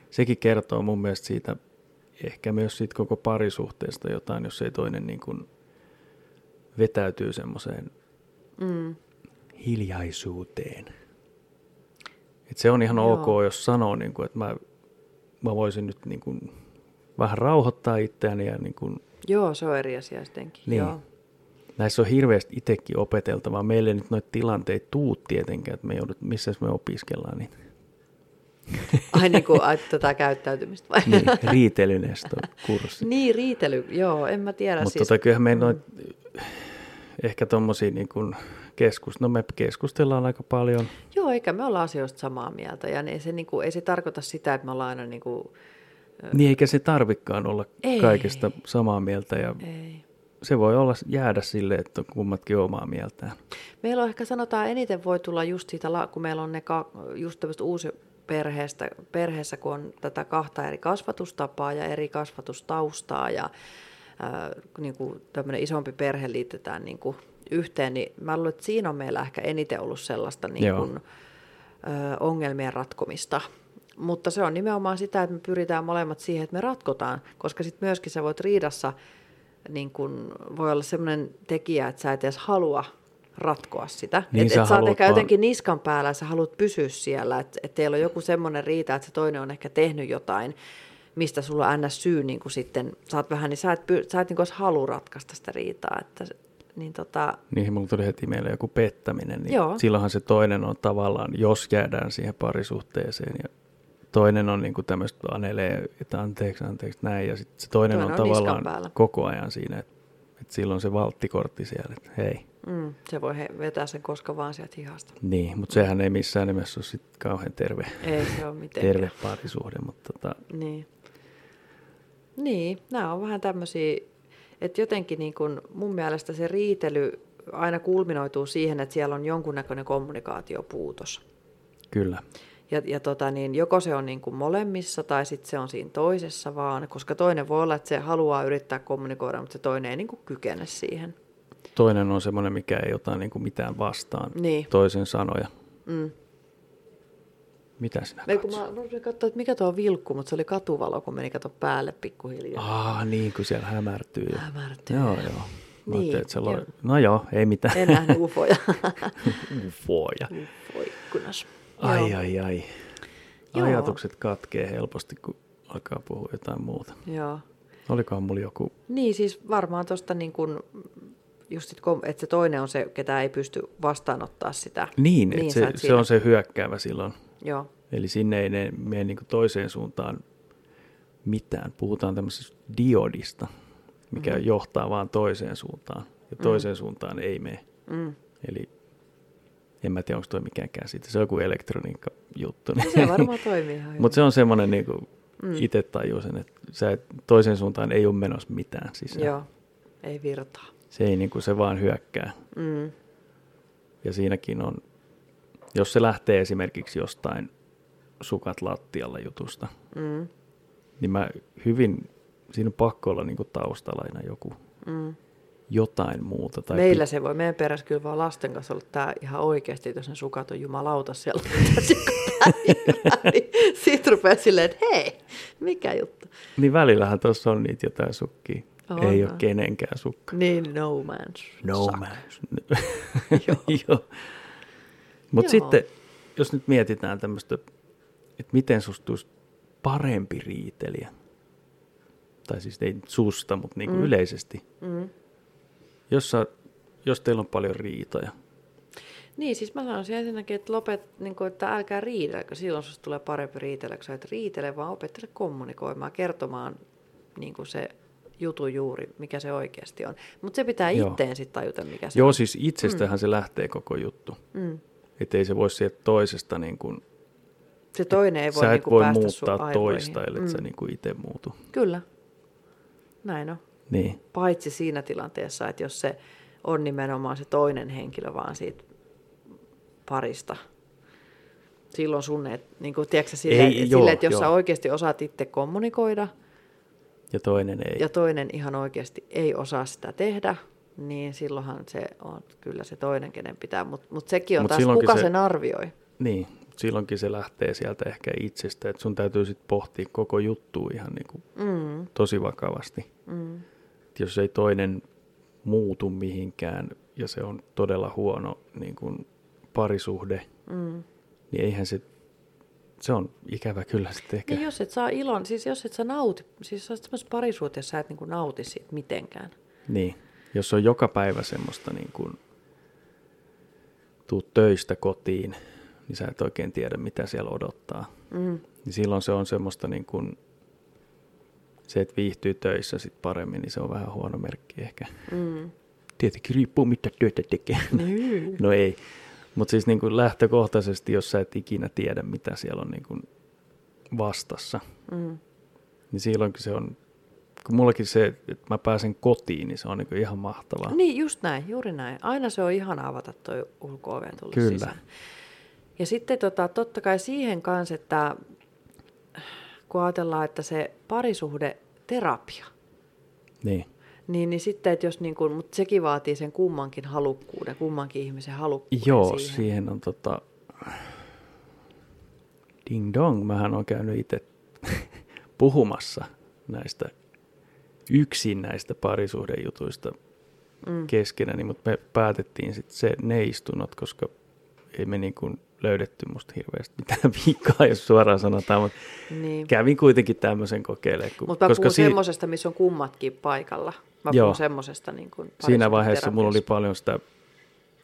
sekin kertoo mun mielestä siitä, ehkä myös siitä koko parisuhteesta jotain, jos ei toinen niin kuin vetäytyy semmoiseen mm. hiljaisuuteen. Et se on ihan Joo. ok, jos sanoo, niin kuin, että mä, mä voisin nyt niin kuin, vähän rauhoittaa itseäni. Ja, niin kuin, Joo, se on eri asia sittenkin. Niin. Joo. Näissä on hirveästi itsekin opeteltavaa. Meille nyt noita tilanteita tuu tietenkään, että me joudut, missä me opiskellaan niitä. Ai niin kuin ai, tätä käyttäytymistä vai? Niin, riitelynesto kurssi. niin, riitely, joo, en mä tiedä. Mutta siis... tota, kyllähän me mm. noit, ehkä tuommoisia niin kuin, keskus, no me keskustellaan aika paljon. Joo, eikä me olla asioista samaa mieltä. Ja ei se, niin kuin, ei se tarkoita sitä, että me ollaan aina... Niin, kuin, niin eikä se tarvikaan olla ei. kaikesta samaa mieltä. Ja ei. Se voi olla jäädä sille, että kummatkin omaa mieltään. Meillä on ehkä sanotaan eniten voi tulla just siitä, kun meillä on ne just tämmöistä uusi perheestä, perheessä, kun on tätä kahta eri kasvatustapaa ja eri kasvatustaustaa ja ää, niin kuin tämmöinen isompi perhe liitetään niin kuin yhteen, niin mä luulen, että siinä on meillä ehkä eniten ollut sellaista niin kuin, ö, ongelmien ratkomista. Mutta se on nimenomaan sitä, että me pyritään molemmat siihen, että me ratkotaan, koska sitten myöskin sä voit riidassa, niin kun, voi olla sellainen tekijä, että sä et edes halua ratkoa sitä. Niin et, sä et sä oot ehkä vaan- jotenkin niskan päällä ja sä haluat pysyä siellä, että et teillä on joku semmoinen riita, että se toinen on ehkä tehnyt jotain, mistä sulla on ns. syy niin kuin sitten, sä oot vähän, niin sä et, sä et niin kuin halua ratkaista sitä riitaa, että niin tota, Niin, mulla tuli heti mieleen joku pettäminen, niin Joo. silloinhan se toinen on tavallaan, jos jäädään siihen parisuhteeseen ja toinen on niin kuin tämmöistä anelee, että anteeksi, anteeksi, näin, ja sitten se toinen, Toinen on, on tavallaan koko ajan siinä, että, että silloin se valttikortti siellä, että hei. mm, se voi he, vetää sen koska vaan sieltä hihasta. Niin, mutta sehän ei missään nimessä ole sitten kauhean terve, Ei se ole mitenkään. terve parisuhde, mutta tota, Niin. Niin, nämä on vähän tämmöisiä, että jotenkin niin kun mun mielestä se riitely aina kulminoituu siihen, että siellä on jonkunnäköinen kommunikaatiopuutos. kyllä. Ja, ja tota, niin joko se on niin kuin molemmissa tai sitten se on siinä toisessa vaan, koska toinen voi olla, että se haluaa yrittää kommunikoida, mutta se toinen ei niin kuin kykene siihen. Toinen on semmoinen, mikä ei ota niin kuin mitään vastaan Niin. toisen sanoja. Mm. Mitä sinä Ei, kun mä rupesin katsoa, että mikä tuo on vilkku, mutta se oli katuvalo, kun meni kato päälle pikkuhiljaa. Ah, niin, kun siellä hämärtyy. Hämärtyy. Joo, joo. Mä Niin, että se joo. No joo, ei mitään. En nähnyt ufoja. Ufoja. Ufo ikkunas. Ai, Joo. ai, ai. Joo. Ajatukset katkee helposti, kun alkaa puhua jotain muuta. Joo. Olikohan mulla joku... Niin, siis varmaan tuosta niin kuin, just sit, kom- että se toinen on se, ketä ei pysty vastaanottaa sitä. Niin, Niin, sä se, se on se hyökkäävä silloin. Joo. Eli sinne ei ne mene niin toiseen suuntaan mitään. Puhutaan tämmöisestä diodista, mikä mm. johtaa vaan toiseen suuntaan. Ja toiseen mm. suuntaan ei mene. Mm. Eli en mä tiedä, onko toi mikään käsite. Se on joku elektroniikka juttu. No se varmaan toimii ihan. Mutta se on semmoinen, niin kuin Mm. mm. itse tajusin, että sä et, toiseen suuntaan ei ole menossa mitään sisään. Joo, ei virtaa. Se ei niin kuin, se vaan hyökkää. Mm. Ja siinäkin on, jos se lähtee esimerkiksi jostain sukat lattialla jutusta, Mm. niin mä hyvin, siinä on pakko olla niin taustalla aina joku Mm. jotain muuta. Tai Meillä se voi, meidän perässä kyllä vaan lasten kanssa olla tämä ihan oikeasti, jos ne sukat on jumalauta siellä, niin siitä rupeaa silleen, että hei, mikä juttu. Niin välillähän tuossa on niitä jotain sukkia. On, ei ole kenenkään sukka. Niin, no man's No suck. man. Joo. Joo. Mutta Joo. sitten, jos nyt mietitään tämmöistä, että miten susta tulisi parempi riitelijä, tai siis ei susta, mutta niin kuin Mm. yleisesti, Mm. jos, sä, jos teillä on paljon riitoja, Niin, siis mä sanoisin ensinnäkin, että lopet, niin kuin, että älkää riidelkö, silloin susta tulee parempi riitellä, kun sä et riitele, vaan opettele kommunikoimaan, kertomaan niin kuin se jutu juuri, mikä se oikeasti on. Mutta se pitää Joo. itteen sitten tajuta, mikä se Joo, on. siis itsestähän mm. se lähtee koko juttu. Mm. Että ei se voi sieltä toisesta, niin kuin, Se toinen ei voi, sä niin et kuin voi päästä sun muuttaa aivoihin. toista, ellei mm. sä niin kuin itse muutu. Kyllä, näin on. Niin, Paitsi siinä tilanteessa, että jos se on nimenomaan se toinen henkilö vaan siitä parista. Silloin sun, et, niin kuin, tiedätkö, sille, Ei, et, joo, sille, että jos joo. sä oikeasti osaat itse kommunikoida, ja toinen ei. ja toinen ihan oikeasti ei osaa sitä tehdä, niin silloinhan se on kyllä se toinen, kenen pitää. Mutta mut sekin on Mut taas, kuka se- sen arvioi. Niin, silloinkin se lähtee sieltä ehkä itsestä, että sun täytyy sitten pohtia koko juttu ihan niin kuin Mm, tosi vakavasti. mm, Et jos ei toinen muutu mihinkään ja se on todella huono niin kuin parisuhde, mm. niin eihän se, se on ikävä kyllä sitten ehkä. Niin jos et saa ilon, siis jos et sä nauti, siis semmoisessa parisuhteessa, sä et niin kuin nauti siitä mitenkään. Niin, jos on joka päivä semmoista niin kuin, tuut töistä kotiin, niin sä et oikein tiedä, mitä siellä odottaa. Mm, Niin silloin se on semmoista niin kuin, se, että viihtyy töissä sit paremmin, niin se on vähän huono merkki ehkä. mm. Tietenkin riippuu, mitä työtä tekee. Niin. no ei. Mutta siis niin kuin lähtökohtaisesti, jos sä et ikinä tiedä, mitä siellä on niin kuin vastassa, Mm. niin silloinkin se on, kun mullakin se, että mä pääsen kotiin, niin se on niin ihan mahtavaa. Niin, just näin, juuri näin. Aina se on ihana avata tuo ulko tulla Kyllä. sisään. Ja sitten tota, totta kai siihen kanssa, että kun ajatellaan, että se parisuhde terapia, Niin. niin, niin sitten, että jos niin kuin, mutta sekin vaatii sen kummankin halukkuuden, kummankin ihmisen halukkuuden Joo, siihen. siihen. siihen on tota... Ding dong, mähän on käynyt itse puhumassa näistä yksin näistä parisuhdejutuista mm. keskenään, niin, mutta me päätettiin sitten se, ne istunnot, koska ei me niin kuin löydetty musta hirveästi mitään viikkoa, jos suoraan sanotaan, mutta niin. kävin kuitenkin tämmöisen kokeilemaan. Mutta mä koska puhun si- semmoisesta, missä on kummatkin paikalla. Mä Joo. puhun semmoisesta niin kuin Siinä vaiheessa mulla oli paljon sitä,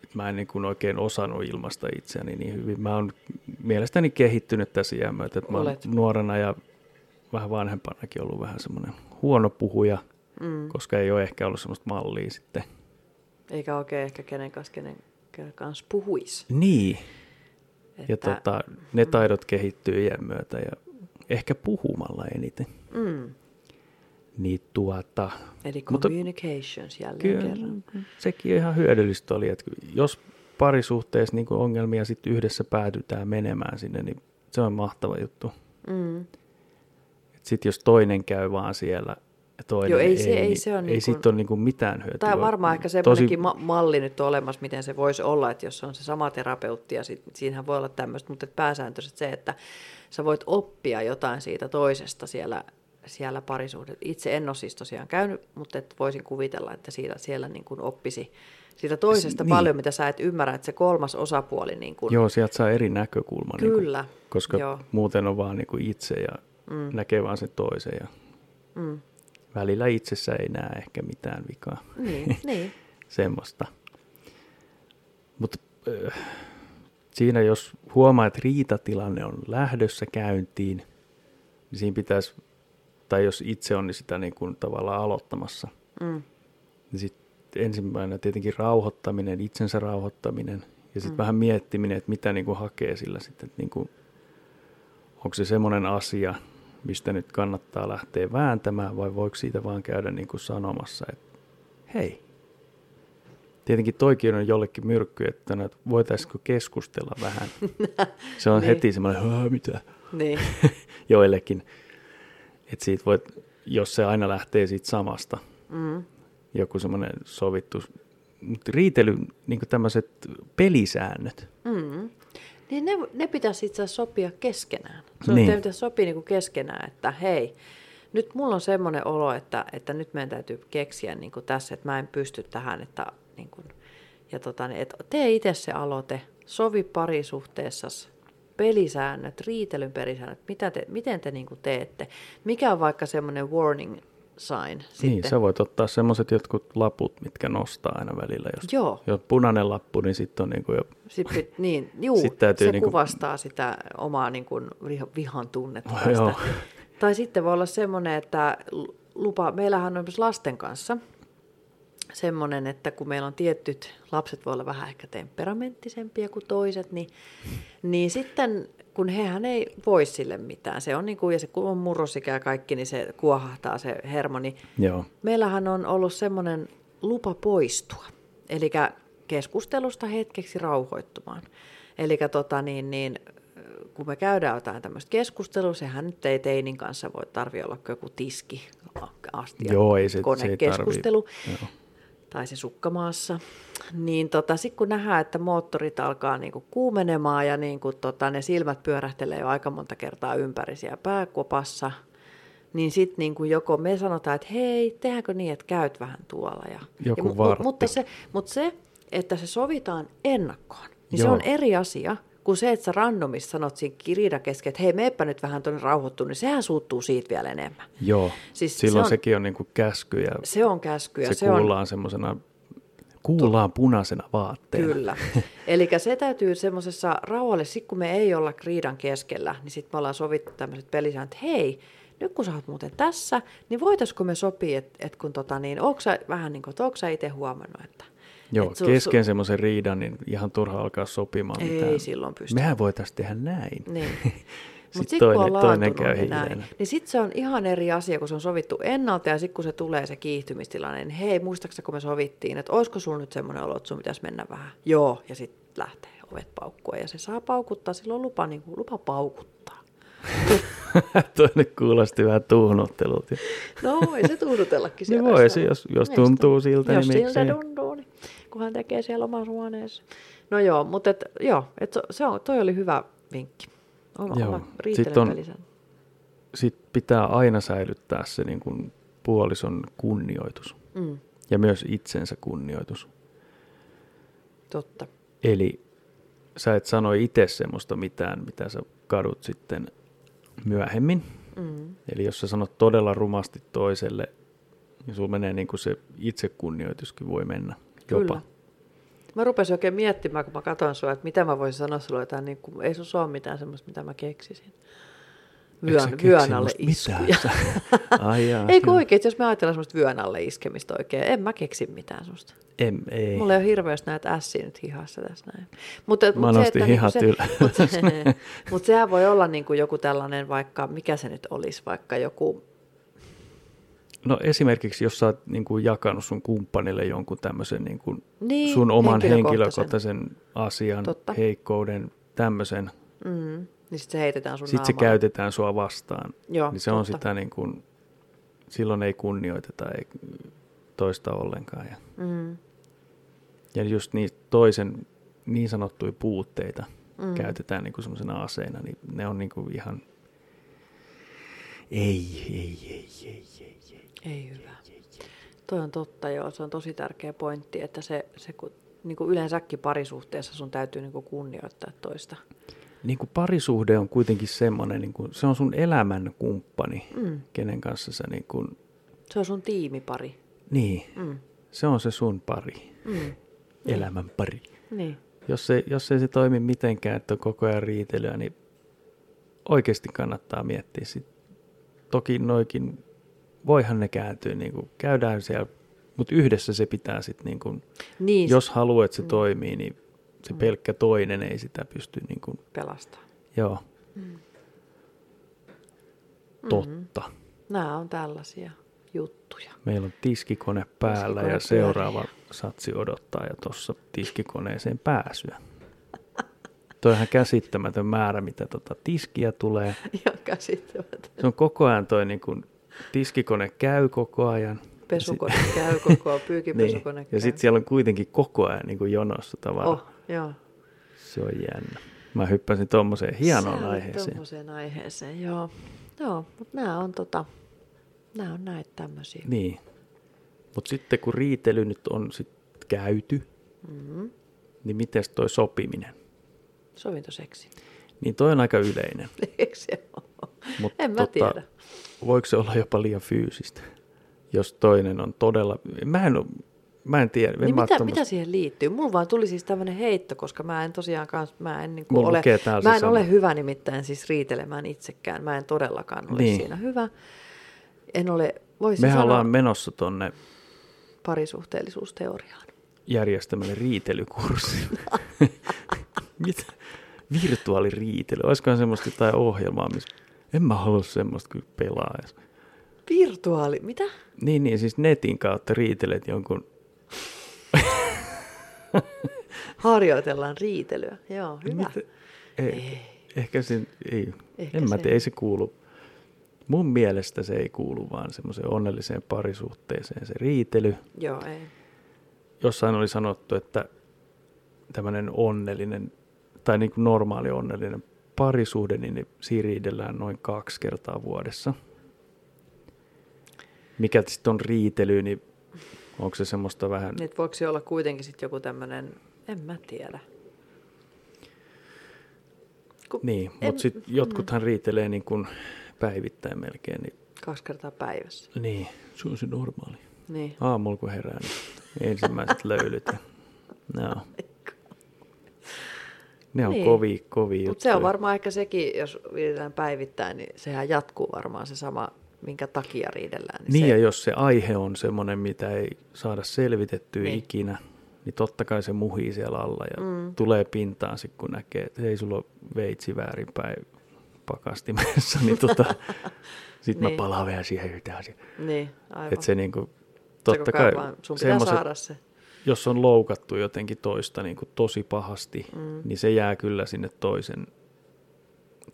että mä en niin kuin oikein osannut ilmasta itseäni niin hyvin. Mä oon mielestäni kehittynyt tässä iän myötä, että mä oon nuorena ja vähän vanhempanakin ollut vähän semmoinen huono puhuja, mm. koska ei ole ehkä ollut semmoista mallia sitten. Eikä oikein ehkä kenen kanssa, kenen kanssa puhuisi. Niin. Että, ja tota, ne mm. taidot kehittyy iän myötä ja ehkä puhumalla eniten. Mm. Niin tuota, Eli communications mutta, jälleen kyllä, kerran. Sekin ihan hyödyllistä oli, että jos parisuhteessa niin ongelmia sitten yhdessä päädytään menemään sinne, niin se on mahtava juttu. Mm. Sitten jos toinen käy vaan siellä ja toinen Joo, ei, se, ei, ei, se on ei niin siitä ole niin kuin mitään hyötyä. Tai varmaan ehkä semmoinenkin Tosi... ma- malli nyt on olemassa, miten se voisi olla, että jos on se sama terapeutti ja sit, siinähän voi olla tämmöistä, mutta pääsääntöisesti se, että sä voit oppia jotain siitä toisesta siellä, siellä parisuhdet. Itse en ole siis tosiaan käynyt, mutta et voisin kuvitella, että siitä, siellä niin kuin oppisi siitä toisesta niin. paljon, mitä sä et ymmärrä, että se kolmas osapuoli... Niin kuin... Joo, sieltä saa eri näkökulman. Kyllä. Niin kuin, koska Joo. muuten on vaan niin kuin itse ja mm. näkee vaan sen toisen ja mm. välillä itsessä ei näe ehkä mitään vikaa. Niin, niin. Semmoista. Mutta äh, siinä jos huomaa, että riitatilanne on lähdössä käyntiin, niin siinä pitäisi, tai jos itse on niin sitä niin kuin tavallaan aloittamassa, mm. niin sitten ensimmäinen tietenkin rauhoittaminen, itsensä rauhoittaminen ja sitten mm. vähän miettiminen, että mitä niin kuin hakee sillä sitten, että niin kuin, onko se semmoinen asia, mistä nyt kannattaa lähteä vääntämään vai voiko siitä vaan käydä niin kuin sanomassa, että hei, tietenkin toikin on jollekin myrkky, että no, voitaisiko keskustella vähän. Se on niin. heti semmoinen, mitä? Niin. Joillekin. Että siitä voit, jos se aina lähtee siitä samasta, mm. joku semmoinen sovittu, mutta riitely, niin tämmöiset pelisäännöt. Mm. Niin ne, ne pitäisi itse asiassa sopia keskenään. Se niin. pitäisi sopia niin kuin keskenään, että hei, nyt mulla on semmoinen olo, että, että nyt meidän täytyy keksiä niin kuin tässä, että mä en pysty tähän, että, niin kuin, ja tota, niin, että tee itse se aloite, sovi parisuhteessa pelisäännöt, riitelyn pelisäännöt, mitä te, miten te niin kuin teette, mikä on vaikka semmoinen warning sign. Niin, sitten. sä voit ottaa semmoiset jotkut laput, mitkä nostaa aina välillä. Jos, Joo. jos punainen lappu, niin sitten on niin kuin jo... Sitten, niin, juu, sit täytyy se niin kuin... kuvastaa sitä omaa niin kuin vihan tunnetta. Oh, joo. Tai sitten voi olla semmoinen, että lupa, meillähän on myös lasten kanssa semmoinen, että kun meillä on tietyt, lapset voi olla vähän ehkä temperamenttisempia kuin toiset, niin, niin sitten kun hehän ei voi sille mitään. Se on niin kuin, ja se kun on murrosikä ja kaikki, niin se kuohahtaa se hermoni. Joo. Meillähän on ollut semmoinen lupa poistua, eli keskustelusta hetkeksi rauhoittumaan. Eli tota, niin, niin, kun me käydään jotain tämmöistä keskustelua, sehän nyt ei teinin kanssa voi tarvi olla joku tiski, astia, Joo, ei se, konekeskustelu. Se ei tai se sukkamaassa, niin tota, sitten kun nähdään, että moottorit alkaa niinku kuumenemaan ja niinku tota, ne silmät pyörähtelee jo aika monta kertaa ympäri siellä pääkopassa, niin sitten niinku joko me sanotaan, että hei, tehdäänkö niin, että käyt vähän tuolla. Ja, Joku ja, vartti. Mutta se, mutta se, että se sovitaan ennakkoon, niin Joo. se on eri asia kuin se, että sä randomissa sanot siinä kirida kesken, että hei, meepä nyt vähän tuonne rauhoittua, niin sehän suuttuu siitä vielä enemmän. Joo, siis silloin se on, sekin on niin kuin käsky. Ja se on käsky. Ja se, se kuullaan on, semmoisena Kuullaan punaisena vaatteena. Kyllä. Eli se täytyy semmoisessa rauhallisessa, kun me ei olla kriidan keskellä, niin sitten me ollaan sovittu tämmöiset pelisäännöt, että hei, nyt kun sä oot muuten tässä, niin voitaisiko me sopia, että, että kun tota niin, onko sä vähän niin kuin, että itse huomannut, että Joo, su, kesken su, semmoisen riidan, niin ihan turha alkaa sopimaan ei mitään. silloin pysty. Mehän voitaisiin tehdä näin. Niin. Mutta sitten toinen, kun on toinen käy niin näin, niin sitten se on ihan eri asia, kun se on sovittu ennalta ja sitten kun se tulee se kiihtymistilanne, niin hei, muistaakseni kun me sovittiin, että olisiko sulla nyt semmoinen olo, että sun pitäisi mennä vähän? Joo, ja sitten lähtee ovet paukkua ja se saa paukuttaa, silloin lupa, niin kuin, lupa paukuttaa. Toinen kuulosti vähän tuhnuttelulta. No voi se tuhnutellakin siellä. niin voi se, jos, jos tuntuu siltä. Jos niin siltä tuntuu, niin kun hän tekee siellä omassa huoneessa. No joo, mutta et, joo, et se on, toi oli hyvä vinkki. Oma, joo. oma Sitten on, sit pitää aina säilyttää se niin kuin puolison kunnioitus. Mm. Ja myös itsensä kunnioitus. Totta. Eli sä et sano itse semmoista mitään, mitä sä kadut sitten myöhemmin. Mm. Eli jos sä sanot todella rumasti toiselle, niin sulla menee niin kuin se itsekunnioituskin voi mennä jopa. Kyllä. Mä rupesin oikein miettimään, kun mä katsoin sua, että mitä mä voisin sanoa sulle jotain, niin kuin, ei sun ole mitään semmoista, mitä mä keksisin. Vyön, vyön alle iskuja. Ai jaa, Ei kun oikein, jos me ajatellaan semmoista vyön alle iskemistä oikein, en mä keksi mitään semmoista. En, ei. Mulla ei ole hirveästi näitä ässiä nyt hihassa tässä näin. Mutta, Mä nostin hihat niinku se, mutta, se, mutta sehän voi olla niin kuin joku tällainen vaikka, mikä se nyt olisi, vaikka joku, No esimerkiksi, jos sä oot niin kuin jakanut sun kumppanille jonkun tämmöisen niin kuin Niin, sun oman henkilökohtaisen. henkilökohtaisen asian, Totta. heikkouden, tämmöisen, mm, niin sitten se heitetään sun sitten se käytetään sua vastaan. Joo, niin se on totta. sitä niin kuin, silloin ei kunnioiteta ei toista ollenkaan. Ja, Mm, ja just niitä toisen niin sanottuja puutteita mm. käytetään niin kuin semmoisena aseena, niin ne on niin kuin ihan, ei, ei, ei, ei, ei, ei. Ei hyvä. Toi on totta, joo. Se on tosi tärkeä pointti, että se, se kun, niin kuin yleensäkin parisuhteessa sun täytyy niin kuin kunnioittaa toista. Niin kuin parisuhde on kuitenkin semmoinen, niin kuin, se on sun elämän kumppani, Mm. kenen kanssa sä niin kuin, Se on sun tiimipari. niin, Mm. se on se sun pari, Mm. elämän pari. Niin. Jos, se, jos ei se toimi mitenkään, että on koko ajan riitelyä, niin oikeasti kannattaa miettiä sit. Toki noikin, voihan ne kääntyä, niin kuin, käydään siellä, mutta yhdessä se pitää sitten, niin kuin, niin jos haluat, että se Mm. toimii, niin se Mm. pelkkä toinen ei sitä pysty, niin kuin, pelastaa. joo, Mm. totta. Nämä on tällaisia juttuja. Meillä on tiskikone päällä Tiskikone ja seuraava satsi odottaa ja tuossa tiskikoneeseen pääsyä. Toi on ihan käsittämätön määrä, mitä tota tiskiä tulee. Ihan käsittämätöntä. Se on koko ajan toi niin kun, tiskikone käy koko ajan. Pesukone käy koko ajan, pyykipesukone Niin. käy. Ja sitten siellä on kuitenkin koko ajan niin kuin jonossa tavaraa. Oh, joo. Se on jännä. Mä hyppäsin tuommoiseen hienoon Sä aiheeseen. Tommoseen aiheeseen, joo. Joo, mutta nämä on, tota, nämä on näitä tämmöisiä. Niin. Mutta sitten kun riitely nyt on sit käyty, Mm-hmm. niin miten toi sopiminen? Sovintoseksi. Niin toi on aika yleinen. Eikö se ole? Mut En mä tiedä. Voiko se olla jopa liian fyysistä? Jos toinen on todella... Mä en, mä en tiedä. Niin mä mitä, tommosta- mitä siihen liittyy? Mulla vaan tuli siis tämmöinen heitto, koska mä en tosiaan kans, mä en, niin Mulla ole, mä en sama. ole hyvä nimittäin siis riitelemään itsekään. Mä en todellakaan ole Niin. siinä hyvä. En ole, voisin Mehän sanoa ollaan menossa tonne parisuhteellisuusteoriaan. järjestämälle riitelykurssille. Mitä? Virtuaaliriitely. Olisikohan semmoista jotain ohjelmaa, missä... En mä halua semmoista kyllä pelaa. edes. Virtuaali, mitä? Niin, niin, siis netin kautta riitelet jonkun... Harjoitellaan riitelyä. Joo, hyvä. Mitä? Ei, Ei. Ehkä se ei. Ehkä en mä tiedä, ei se kuulu. Mun mielestä se ei kuulu vaan semmoiseen onnelliseen parisuhteeseen se riitely. Joo, ei. Jossain oli sanottu, että tämmöinen onnellinen tai niin kuin normaali onnellinen parisuhde, niin ne siinä riidellään noin kaksi kertaa vuodessa. Mikä sitten on riitely, niin onko se semmoista vähän... Nyt voiko se olla kuitenkin sitten joku tämmöinen, en mä tiedä. Kun Niin, en- mutta sitten jotkuthan riitelee niin kuin päivittäin melkein. Niin, Kaksi kertaa päivässä. niin, se on se normaali. Niin. Aamulla kun herää, niin ensimmäiset löylyt. Ja, no. Ne on Niin. kovia, kovia Mutta se on varmaan ehkä sekin, jos riidellään päivittäin, niin sehän jatkuu varmaan se sama, minkä takia riidellään. Niin, se, ja jos se aihe on semmoinen, mitä ei saada selvitettyä Niin. niin. ikinä, niin totta kai se muhii siellä alla ja Mm. tulee pintaan sitten, kun näkee, että ei sulla ole veitsi väärinpäin pakastimessa, niin tota, sitten Niin. mä palaan vielä siihen yhtä asiaa. Niin, aivan. Että se niinku, Se totta koko kai, vaan- sun pitää semmoset- saada se. Jos on loukattu jotenkin toista niin kuin tosi pahasti, Mm. niin se jää kyllä sinne toisen.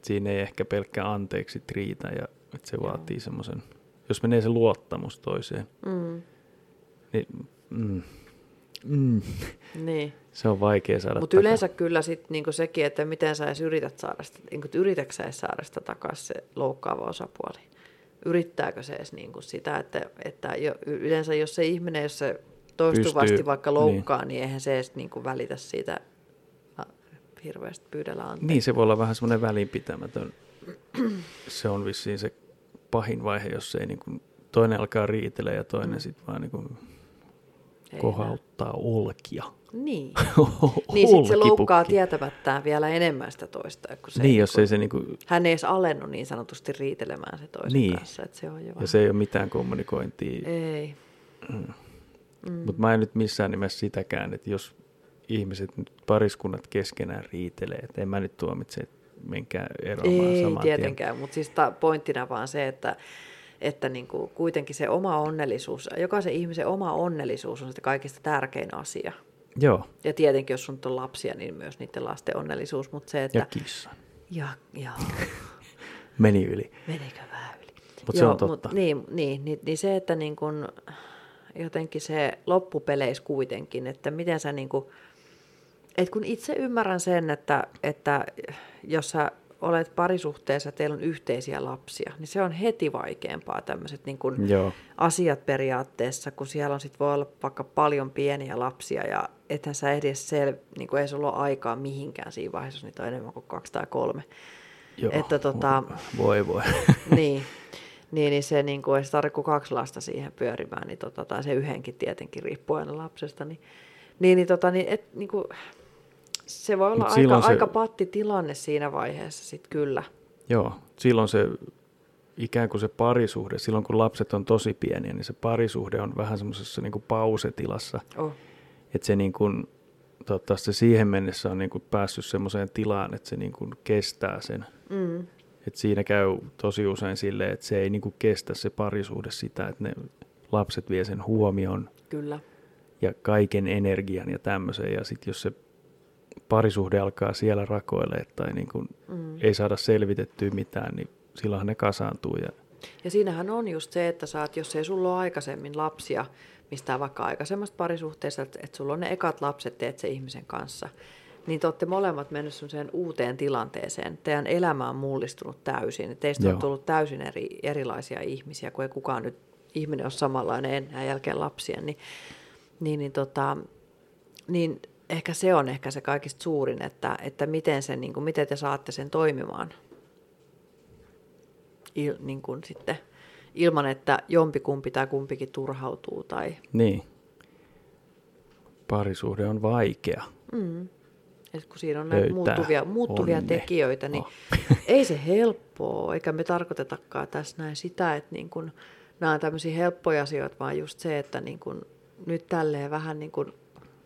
Siinä ei ehkä pelkkä anteeksi riitä ja että se Joo. vaatii semmoisen, jos menee se luottamus toiseen, Mm. niin mm, mm, Niin. se on vaikea saada Mutta yleensä kyllä sit niinku sekin, että miten sä edes yrität saada sitä, niinku, yritätkö sä edes saada sitä takaisin se loukkaava osapuoli. yrittääkö se edes niin kuin sitä, että, että jo, yleensä jos se ihminen, jos se toistuvasti Pystyy, vaikka loukkaa, niin. niin eihän se edes niin kuin välitä siitä a, hirveästi pyydellä anteeksi. Niin, se voi olla vähän semmoinen välinpitämätön. Se on vissiin se pahin vaihe, jos ei niin kuin, toinen alkaa riitellä ja toinen mm. sitten vaan niin kuin Ei kohauttaa olkia. Niin. niin sitten se loukkaa tietämättään vielä enemmän sitä toista. Kun se Niin, ei jos niin ei se niin kuin, Hän ei edes alennu niin sanotusti riitelemään se toisen Niin. kanssa. Että se on jo ja vähän... se ei ole mitään kommunikointia. Ei. Mm. Mutta mä en nyt missään nimessä sitäkään, että jos ihmiset nyt pariskunnat keskenään riitelee, että en mä nyt tuomitse, että menkää eroamaan Ei saman tietenkään, mutta siis ta- pointtina vaan se, että, että niin kuin kuitenkin se oma onnellisuus, jokaisen ihmisen oma onnellisuus on se kaikista tärkein asia. Joo, Ja tietenkin, jos sun on lapsia, niin myös niiden lasten onnellisuus, mutta se, että... ja kissa. Ja, ja Meni yli. menikö vähän yli? Mutta se on totta. Mut, niin, niin, niin, niin, se, että niin kun, jotenkin se loppupeleissä kuitenkin, että miten sä niin kun, et kun itse ymmärrän sen, että, että jos sä olet parisuhteessa, teillä on yhteisiä lapsia, niin se on heti vaikeampaa tämmöiset niin Joo, asiat periaatteessa, kun siellä on sit voi olla vaikka paljon pieniä lapsia ja ethän sä edes sel, niin kuin ei sulla ole aikaa mihinkään siinä vaiheessa, jos niitä on enemmän kuin kaksi tai kolme. joo. Että tota- Voi voi. niin, niin, niin se niin kuin, ei se tarvitse kuin kaksi lasta siihen pyörimään, niin tota, tai se yhdenkin tietenkin riippuu aina lapsesta, niin, niin, niin, tota, niin, et, niin kuin, se voi olla Mut aika, se- aika patti tilanne siinä vaiheessa sitten kyllä. Joo, silloin se ikään kuin se parisuhde, silloin kun lapset on tosi pieniä, niin se parisuhde on vähän semmoisessa niin pausetilassa. Oh. Että se, niin kuin, tota, se siihen mennessä on niin kuin päässyt semmoiseen tilaan, että se niin kuin kestää sen. Mm. Et siinä käy tosi usein silleen, että se ei niin kuin kestä se parisuhde sitä, että ne lapset vie sen huomion Kyllä. ja kaiken energian ja tämmöisen. Ja sitten jos se parisuhde alkaa siellä rakoilee tai niin kuin Mm. ei saada selvitettyä mitään, niin silloinhan ne kasaantuu. Ja, Ja siinähän on just se, että saat, jos ei sulla ole aikaisemmin lapsia, mistään vaikka aikaisemmasta parisuhteesta, että, että sulla on ne ekat lapset, teet se ihmisen kanssa, niin te olette molemmat mennyt sen uuteen tilanteeseen. Teidän elämä on mullistunut täysin. Teistä Joo. on tullut täysin eri, erilaisia ihmisiä, kun ei kukaan nyt ihminen ole samanlainen enää jälkeen lapsien. Niin, niin, niin, tota, niin ehkä se on ehkä se kaikista suurin, että, että miten, sen, niin kuin, miten te saatte sen toimimaan il, niin kuin sitten, ilman, että jompikumpi tai kumpikin turhautuu. Tai, niin. Parisuhde on vaikea. mm, et kun siinä on näitä muuttuvia, muuttuvia onne. tekijöitä, niin Oh. ei se helppoa, eikä me tarkoitetakaan tässä näin sitä, että niin kun, nämä on tämmöisiä helppoja asioita, vaan just se, että niin kun, nyt tälleen vähän niin kun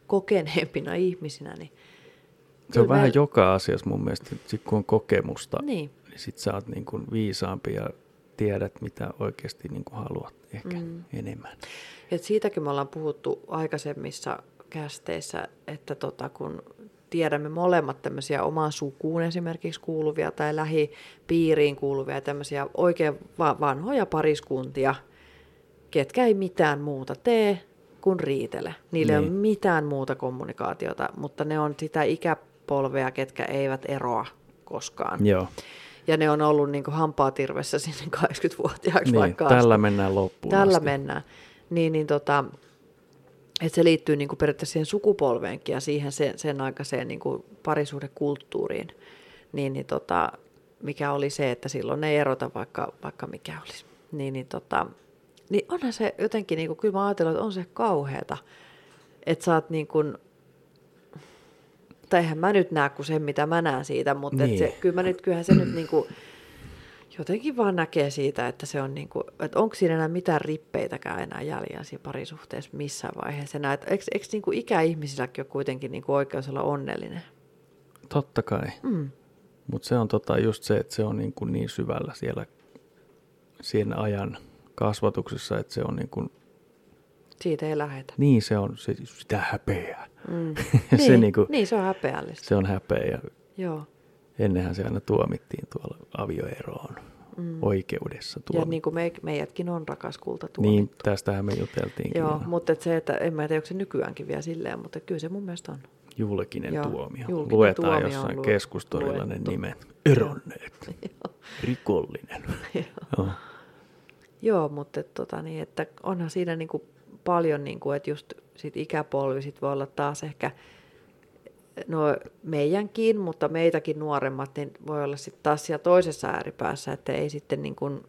kokeneempina ihmisinä, niin Se on Kyllä vähän me- joka asiassa mun mielestä, sit kun on kokemusta, niin, niin sit sä oot niin kuin viisaampi ja tiedät, mitä oikeasti niin kuin haluat ehkä mm. enemmän. Et siitäkin me ollaan puhuttu aikaisemmissa kästeissä, että tota, kun tiedämme molemmat tämmöisiä omaan sukuun esimerkiksi kuuluvia tai lähipiiriin kuuluvia tämmöisiä oikein va- vanhoja pariskuntia, ketkä ei mitään muuta tee kuin riitele. Niillä niin. ei Niin. ole mitään muuta kommunikaatiota, mutta ne on sitä ikäpolvea, ketkä eivät eroa koskaan. Joo, Ja ne on ollut niin hampaatirvessä sinne 80-vuotiaaksi niin, vaikka tällä asti. mennään loppuun Tällä asti. mennään. Niin, niin tota, että se liittyy niin kuin periaatteessa siihen sukupolveenkin ja siihen sen, sen aikaiseen niin kuin parisuhdekulttuuriin. Niin, niin tota, mikä oli se, että silloin ei erota vaikka, vaikka mikä olisi. Niin, niin, tota, niin onhan se jotenkin, niin kuin, kyllä mä ajatellut, että on se kauheata, että sä oot niin kuin, tai eihän mä nyt näe kuin sen, mitä mä näen siitä, mutta niin. Niin. se, kyllä mä nyt, kyllähän se nyt niin kuin, jotenkin vaan näkee siitä, että se on niin kuin, että onko siinä enää mitään rippeitäkään enää jäljellä siinä parisuhteessa missään vaiheessa enää. Että eikö, eikö niin kuin ikäihmisilläkin ole kuitenkin niin kuin oikeus olla onnellinen? Totta kai. Mm. Mutta se on tota just se, että se on niin, kuin niin syvällä siellä siinä ajan kasvatuksessa, että se on niin kuin, Siitä ei lähetä. niin se on se, sitä häpeää. Mm. se, niin, niin kuin, niin, se on häpeällistä. se on häpeä ja Joo. Ennenhän se aina tuomittiin tuolla avioeroon Mm. oikeudessa Ja tuomittiin. niin kuin me, meidätkin on rakas kulta Niin, tuomittu. tästähän me juteltiin. Joo, kyllä. mutta et se, että en mä tiedä, onko se nykyäänkin vielä silleen, mutta kyllä se mun mielestä on. Julkinen Joo, tuomio. julkinen Luetaan tuomio jossain lu- keskustorilla ne nimet. Eronneet. Rikollinen. Joo. Joo, mutta et, tota, niin, että onhan siinä niin kuin paljon, niin kuin, että just sit ikäpolvi sit voi olla taas ehkä, no meidänkin, mutta meitäkin nuoremmat, niin voi olla sitten taas siellä toisessa ääripäässä, että ei sitten niin kuin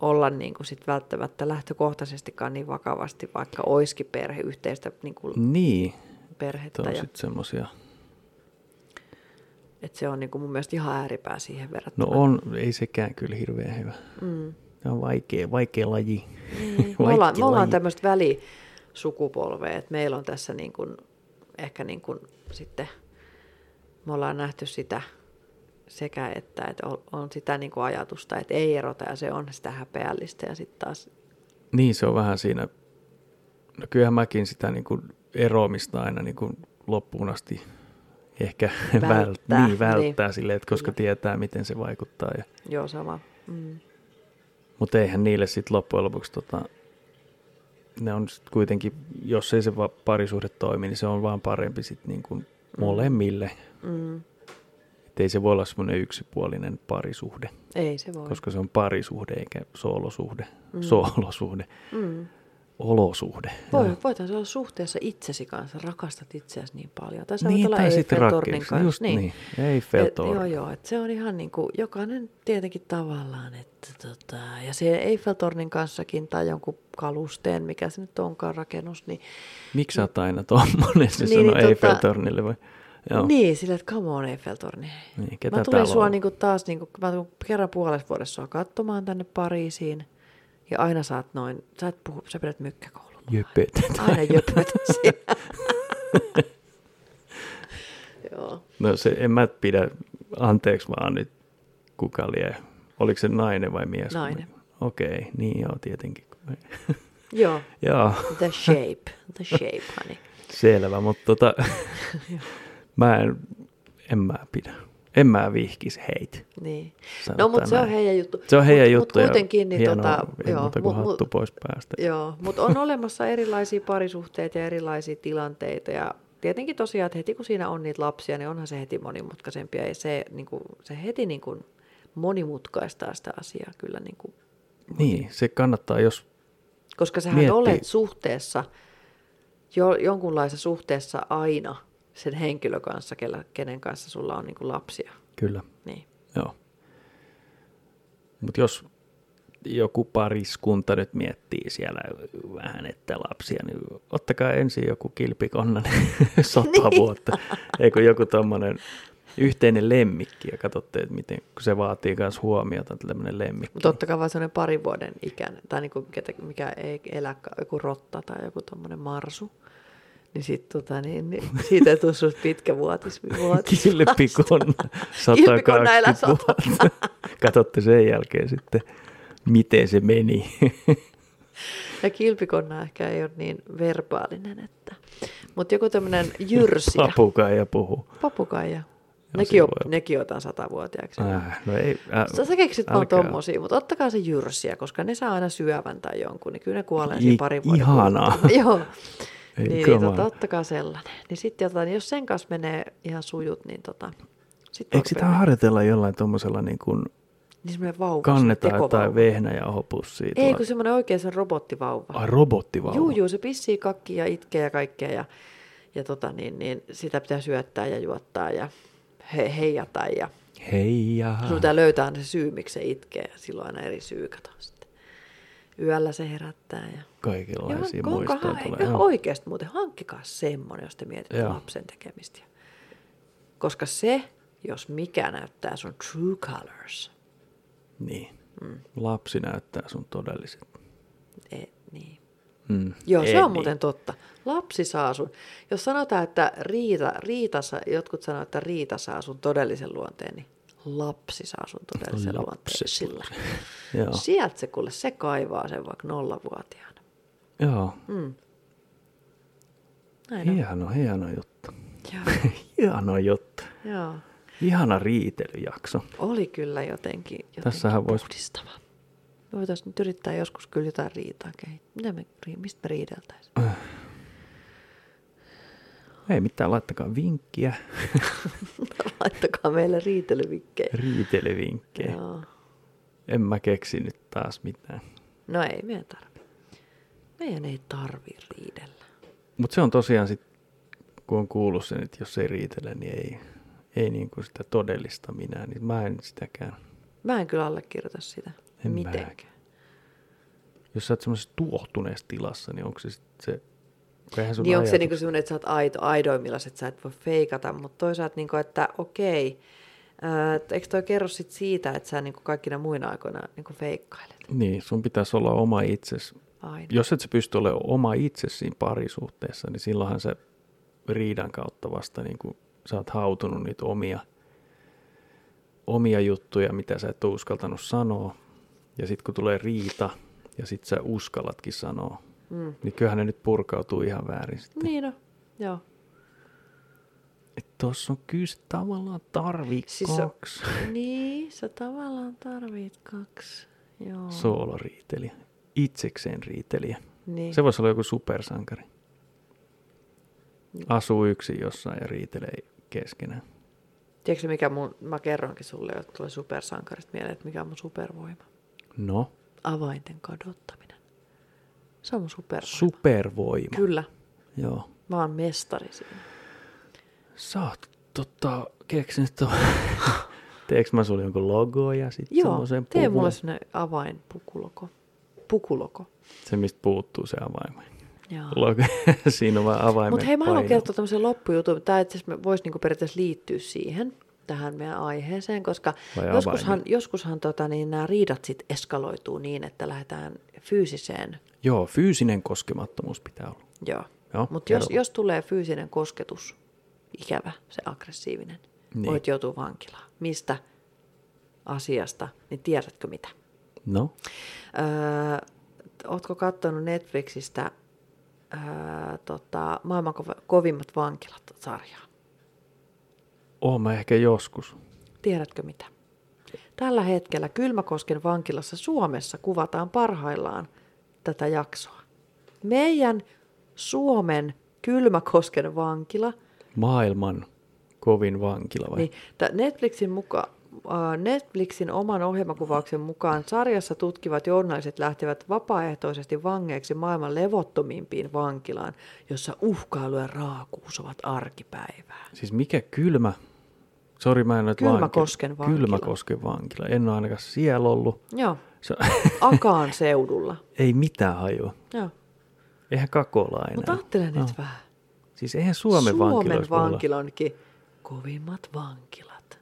olla niin kuin sit välttämättä lähtökohtaisestikaan niin vakavasti, vaikka oiskin perhe, yhteistä niin kuin Niin, perhettä. se on Ja, sitten semmoisia. että se on niin kuin mun mielestä ihan ääripää siihen No verrattuna. on, ei sekään kyllä hirveän hyvä. Mm. Tämä on vaikea, vaikea laji. Niin. Me ollaan, me ollaan tämmöistä välisukupolvea, että meillä on tässä niin kuin, ehkä niin kuin sitten, me ollaan nähty sitä sekä että, että on- sitä niin kuin ajatusta, että ei erota ja se on sitä häpeällistä ja sitten taas, Niin, se on vähän siinä, no kyllähän mäkin sitä niin kuin eroamista aina niin kuin loppuun asti ehkä Välttää, niin, välttää niin. silleen, että koska Kyllä. tietää, miten se vaikuttaa. Ja, joo sama. Mm. mutta eihän niille sitten loppujen lopuksi, tota, ne on sit kuitenkin, jos ei se parisuhde toimi, niin se on vaan parempi sitten niin kuin molemmille. Mm. Että ei se voi olla semmoinen yksipuolinen parisuhde, Ei se voi. koska se on parisuhde eikä soolosuhde, Mm. mm. soolosuhde, Mm. Olosuhde. Voi, voitaisiin olla suhteessa itsesi kanssa, rakastat itseäsi niin paljon. Tai sä Niin, voit olla Eiffeltornin kanssa. Just niin. niin. Et, joo, joo. Et se on ihan niin kuin, jokainen tietenkin tavallaan, että tota, ja se Eiffeltornin kanssakin tai jonkun kalusteen, mikä se nyt onkaan rakennus, niin, Miksi sä oot aina tommonen, se Niin, sanoo niin, tota- Eiffeltornille vai? Joo. niin sillä, että come on Eiffeltorni. Niin, ketä Mä tulin sua on? niin kuin taas, niin kuin, mä tulin kerran puolessa vuodessa sua katsomaan tänne Pariisiin, ja aina saat noin, sä et puhu, sä pidät mykkäkoulun. Jöpöt. Aina jöpöt. Joo. No se, en mä pidä, anteeksi vaan nyt, kuka lie. Oliko se nainen vai mies? Nainen. Okei, okay, niin joo, tietenkin. Joo, joo, the shape, the shape, honey. selvä, mutta tota, mä en, en mä pidä. En mä vihkisi heitä. Niin. No, mutta se on heidän juttu. Se on heidän mut, juttu Mut kuitenkin, niin hienoa, tota, joo, muuta kuin mut- hattu pois päästä. Joo, mutta on olemassa erilaisia parisuhteita ja erilaisia tilanteita ja tietenkin tosiaan, että heti kun siinä on niitä lapsia, niin onhan se heti monimutkaisempi ja se, niin kuin, se heti niin kuin monimutkaistaa sitä asiaa kyllä. Niin kuin, Niin, se kannattaa, jos koska sähän Miettii. olet suhteessa, jo, jonkunlaisessa suhteessa aina sen henkilön kanssa, kenen kanssa sulla on niin kuin lapsia. kyllä, Niin. joo. Mutta jos joku pariskunta nyt miettii siellä vähän, että lapsia, niin ottakaa ensin joku kilpikonnan sata Niin. vuotta. Eikö joku tommonen yhteinen lemmikki ja katsotte, että miten, kun se vaatii myös huomiota, tämmöinen lemmikki. Mutta ottakaa vaan sellainen parin vuoden ikäinen, tai niinku, ketä, mikä ei elä, joku rotta tai joku tuommoinen marsu. Niin, sit, tota, niin, niin siitä ei tule susta pitkä vuotis. vuotis elää 120 vuotta. Katsotte sen jälkeen sitten, miten se meni. Ja kilpikonna ehkä ei ole niin verbaalinen, että... Mutta joku tämmöinen jyrsiä, Papukaija puhuu. papukaija. Nekin, on, nekin otan satavuotiaaksi. Äh, no ei, äh, Sä, sä keksit vaan tommosia, mutta ottakaa se jyrsiä, koska ne saa aina syövän tai jonkun, niin kyllä ne kuolee siinä parin vuoden ihanaa. Joo. Ei niin, niin tota, ottakaa sellainen. Niin sitten niin jos sen kanssa menee ihan sujut, niin tota, sitten Eikö sitä harjoitella jollain tuommoisella niin kuin niin vauva. kannetaan jotain vehnäjauhopussia? Ei, tuolla- kun semmoinen oikein se robottivauva. Ai, robottivauva. Juu, juu, se pissii kakki ja itkee ja kaikkea ja, ja tota, niin, niin, sitä pitää syöttää ja juottaa ja he, heijata ja Hei ja... sun pitää löytää se syy, miksi se itkee ja silloin aina eri syy, kato. Yöllä se herättää ja Kaikenlaisia Joo, muistoja onkohan- tulee. ihan oikeasti muuten hankkikaa semmoinen, jos te mietitte Joo. lapsen tekemistä. Koska se, jos mikä näyttää sun true colors. Niin. Mm. Lapsi näyttää sun todelliset. E, niin. Mm. Joo, Ei se on niin. muuten totta. Lapsi saa sun, jos sanotaan, että Riita, Riita jotkut sanoo, että Riita saa sun todellisen luonteen, niin lapsi saa sun todellisen luonteen sillä. Sieltä se kuule, se kaivaa sen vaikka nollavuotiaana. Joo. Mm. Näin on. Hieno, hieno juttu. Joo, Hieno juttu. joo. Ihana riitelyjakso. Oli kyllä jotenkin, jotenkin Tässähän vois- puhdistava. Me voitaisiin nyt yrittää joskus kyllä jotain riitaa kehittää. Mitä me, ri- mistä me riideltäisiin? Ei mitään, laittakaa vinkkiä, Laittakaa meille riitelyvikkejä. riitelyvinkkejä. Joo. En mä keksi nyt taas mitään. No ei meidän tarvi. Meidän ei tarvi riidellä. Mutta se on tosiaan sit, kun on kuullut sen, että jos ei riitele, niin ei, ei niin kuin sitä todellista minä, niin mä en sitäkään. Mä en kyllä allekirjoita sitä En mitenkään. mäkään. Jos sä oot semmoisessa tuohtuneessa tilassa, niin onko se sit se... eihän sun Niin onko se niinku semmoinen, että sä oot aito, aidoimmillaan, että sä et voi feikata, mutta toisaalta, niinku, että okei, ää, et eikö toi kerro sit siitä, että sä niinku kaikkina muina aikoina niinku feikkailet Niin, sun pitäisi olla oma itses. aina? Jos et sä pysty olemaan oma itse siinä parisuhteessa, niin silloinhan se riidan kautta vasta niin kuin sä oot hautunut niitä omia, omia juttuja, mitä sä et ole uskaltanut sanoa. Ja sitten kun tulee riita ja sitten sä uskallatkin sanoa, Mm. niin kyllähän ne nyt purkautuu ihan väärin sitten. Niin no, joo. Että tossa on kyllä se tavallaan tarvii Siis kaksi Niin, sä tavallaan tarvit kaksi. Joo. sooloriitelijä, itsekseen riitelijä. niin. Se voisi olla joku supersankari. Asuu yksin jossain ja riitelee keskenään. Tiedätkö mikä mun, mä kerroinkin sulle, että tulee supersankarista mieleen, että mikä on mun supervoima? No, Avainten kadottaminen. Se on supervoima. supervoima. Kyllä, Joo. mä oon mestari siinä. Sä oot tota, keksinyt tuon. Teekö mä sulle jonkun logo ja sitten Joo, semmoisen tee puvun? mulle sellainen avainpukuloko. Pukuloko. Se, mistä puuttuu se avain. Joo. Logo. Siinä on vaan avaimen Mutta hei, mä haluan kertoa tämmöisen loppujutun. Tämä itse asiassa voisi niinku periaatteessa liittyä siihen, tähän meidän aiheeseen, koska Vai joskushan, joskushan tota, niin nämä riidat sit eskaloituu niin, että lähdetään fyysiseen. Joo, fyysinen koskemattomuus pitää olla. Joo. Joo, Mutta jos, jos tulee fyysinen kosketus, ikävä, se aggressiivinen, Niin. voit joutua vankilaan. Mistä asiasta, niin tiedätkö mitä? No, Öö, ootko katsonut Netflixistä öö, tota, maailman kovimmat vankilat-sarjaa? Oon mä ehkä joskus. Tiedätkö mitä? Tällä hetkellä Kylmäkosken vankilassa Suomessa kuvataan parhaillaan tätä jaksoa. Meidän Suomen Kylmäkosken vankila, Maailman kovin vankila vai? niin Netflixin, muka, äh, Netflixin oman ohjelmakuvauksen mukaan sarjassa tutkivat journaliset lähtevät vapaaehtoisesti vangeiksi maailman levottomimpiin vankilaan, jossa uhkailu ja raakuus ovat arkipäivää. Siis mikä kylmä? Sori, mä en ole Kylmäkosken vankila. Kylmäkosken vankila. En ole ainakaan siellä ollut. Joo, Se, Akaan seudulla. ei mitään hajua. Joo. Eihän Kakola enää. Mutta ajattele nyt No. vähän. Siis eihän Suomen, Suomen vankiloissa olla- vankilonkin kovimmat vankilat.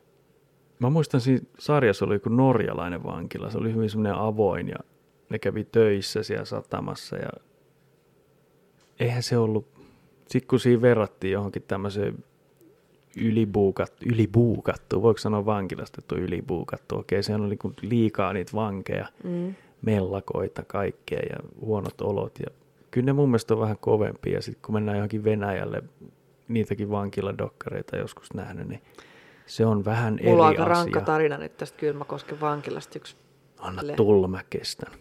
Mä muistan siinä sarjassa oli joku norjalainen vankila. Se oli hyvin semmoinen avoin ja ne kävi töissä siellä satamassa ja eihän se ollut, sitten kun siinä verrattiin johonkin tämmöiseen ylibuukat, ylibuukattu, voiko sanoa vankilasta, että on ylibuukattu, okei, se oli niinku liikaa niitä vankeja, Mm. mellakoita, kaikkea ja huonot olot ja kyllä ne mun mielestä on vähän kovempia ja sitten kun mennään johonkin Venäjälle, niitäkin vankiladokkareita joskus nähnyt, niin se on vähän eri Mulla on aika asia. rankka tarina nyt tästä Kylmäkosken vankilasta. Yksi Anna tulla, mä kestän.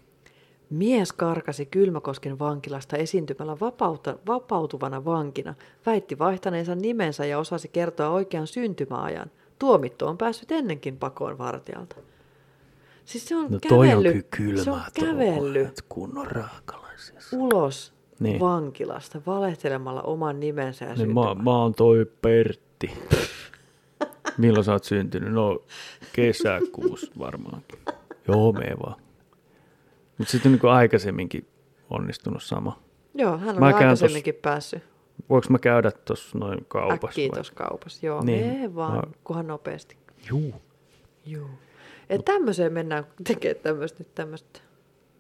Mies karkasi Kylmäkosken vankilasta esiintymällä vapauta, vapautuvana vankina, väitti vaihtaneensa nimensä ja osasi kertoa oikean syntymäajan. Tuomittu on päässyt ennenkin pakoon vartijalta. Siis se on No toi on kävellyt, kyllä se on kylmää kävellyt kunnon raakalaisia. ulos Niin. vankilasta valehtelemalla oman nimensä ja Niin mä, mä oon toi Pertti. Milloin sä oot syntynyt? No kesäkuussa varmaankin. Joo, me vaan. Mutta sitten niin aikaisemminkin onnistunut sama. Joo, hän Mä on käyn aikaisemminkin päässyt Voinko mä käydä tuossa noin kaupassa? äkkiä tuossa kaupassa. Joo, Niin. niin. vaan, Mä- kunhan nopeasti. Juu. Joo. Et tämmöiseen mennään tekemään tämmöistä nyt tämmöistä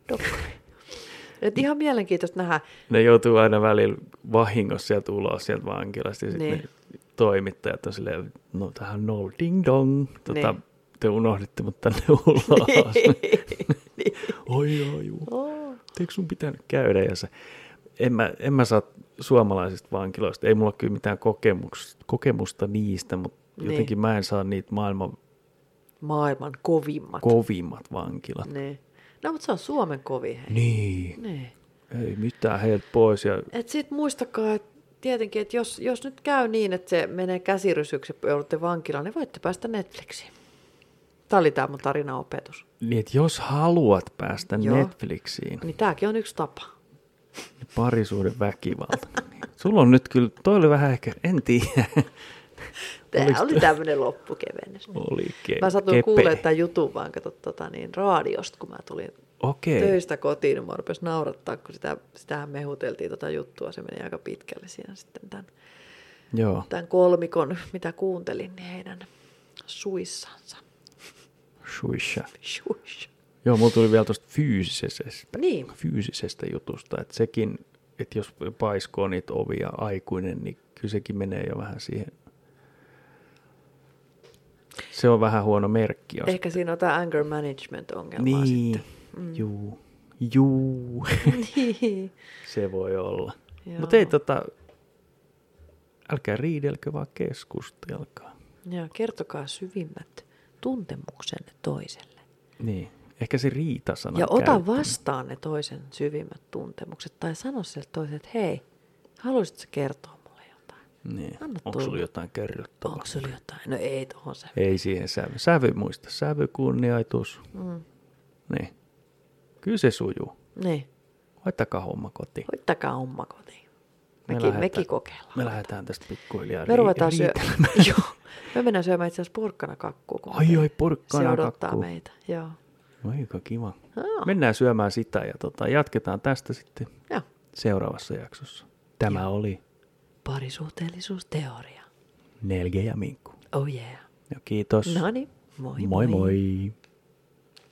dokkaria. Et ihan mielenkiintoista nähdä. Ne joutuu aina välillä vahingossa sieltä ulos sieltä vankilasta ja sitten Niin. toimittajat on silleen, no tähän no ding dong. Tota, Niin. te unohditte mut tänne ulos. Oi joo, juu. Oh. Eikö sun pitänyt käydä? Ja se, en, mä, en mä saa suomalaisista vankiloista, ei mulla kyllä mitään kokemusta, kokemusta niistä, mutta Niin. jotenkin mä en saa niitä maailman Maailman kovimmat. kovimmat vankilat. niin. No, mutta se on Suomen kovin. Hei. Niin, Niin. ei mitään heiltä pois. Ja Et sit muistakaa, että tietenkin, että jos, jos nyt käy niin, että se menee käsirysyksi ja joudutte vankilaan, niin voitte päästä Netflixiin. Tämä oli tämä mun tarinaopetus. Niin, että jos haluat päästä Joo. Netflixiin, Niin tämäkin on yksi tapa. niin parisuuden väkivalta. Niin. Sulla on nyt kyllä, toi oli vähän ehkä, en tiedä. Tämä Oliks oli tämmöinen loppukevennys. Oli ke- Mä kepeä. kuulemaan tämän jutun vaan kato, tota, niin, raadiosta, kun mä tulin Okei. töistä kotiin, niin mä rupesin naurattaa, kun sitä, sitähän mehuteltiin tota juttua, se meni aika pitkälle siinä sitten tämän, Joo. tämän kolmikon, mitä kuuntelin, niin heidän suissansa. Shuisha. Shuish. Joo, mulla tuli vielä tuosta fyysisestä, Niin. fyysisestä jutusta, että sekin, että jos paiskoo niitä ovia aikuinen, niin kyllä sekin menee jo vähän siihen. Se on vähän huono merkki. Jos... Ehkä siinä on tämä anger management ongelma niin, sitten. mm. juu, juu, Niin. se voi olla. Mutta ei tota, älkää riidelkö, vaan keskustelkaa. Joo, kertokaa syvimmät tuntemuksenne toiselle. Niin, ehkä se riitasana Ja ota käyttäminen. vastaan ne toisen syvimmät tuntemukset. Tai sano sille toiselle, että hei, haluaisitko kertoa mulle jotain? Niin. Anna Onko sulla jotain kerrottavaa? Onko sulla jotain? No ei tohon se. Ei siihen sävy. Sävy muista. Sävy, kunnioitus. Mm. Niin. Kyllä se sujuu. Niin, Hoittakaa homma kotiin. hoittakaa homma kotiin. Me Mekin, lähdetään- mekin kokeillaan. Me lähdetään tästä pikkuhiljaa Me ruvetaan syö... Joo, me mennään syömään itse asiassa porkkana kakkua. Ai ai, porkkana Se odottaa kakkuu. meitä, joo. Aika kiva. Joo. Mennään syömään sitä ja tota, jatketaan tästä sitten Joo. seuraavassa jaksossa. Tämä oli Parisuhteellisuusteoria. Nelge ja Minkku. Oh yeah. Ja kiitos. No niin, moi moi. moi. moi.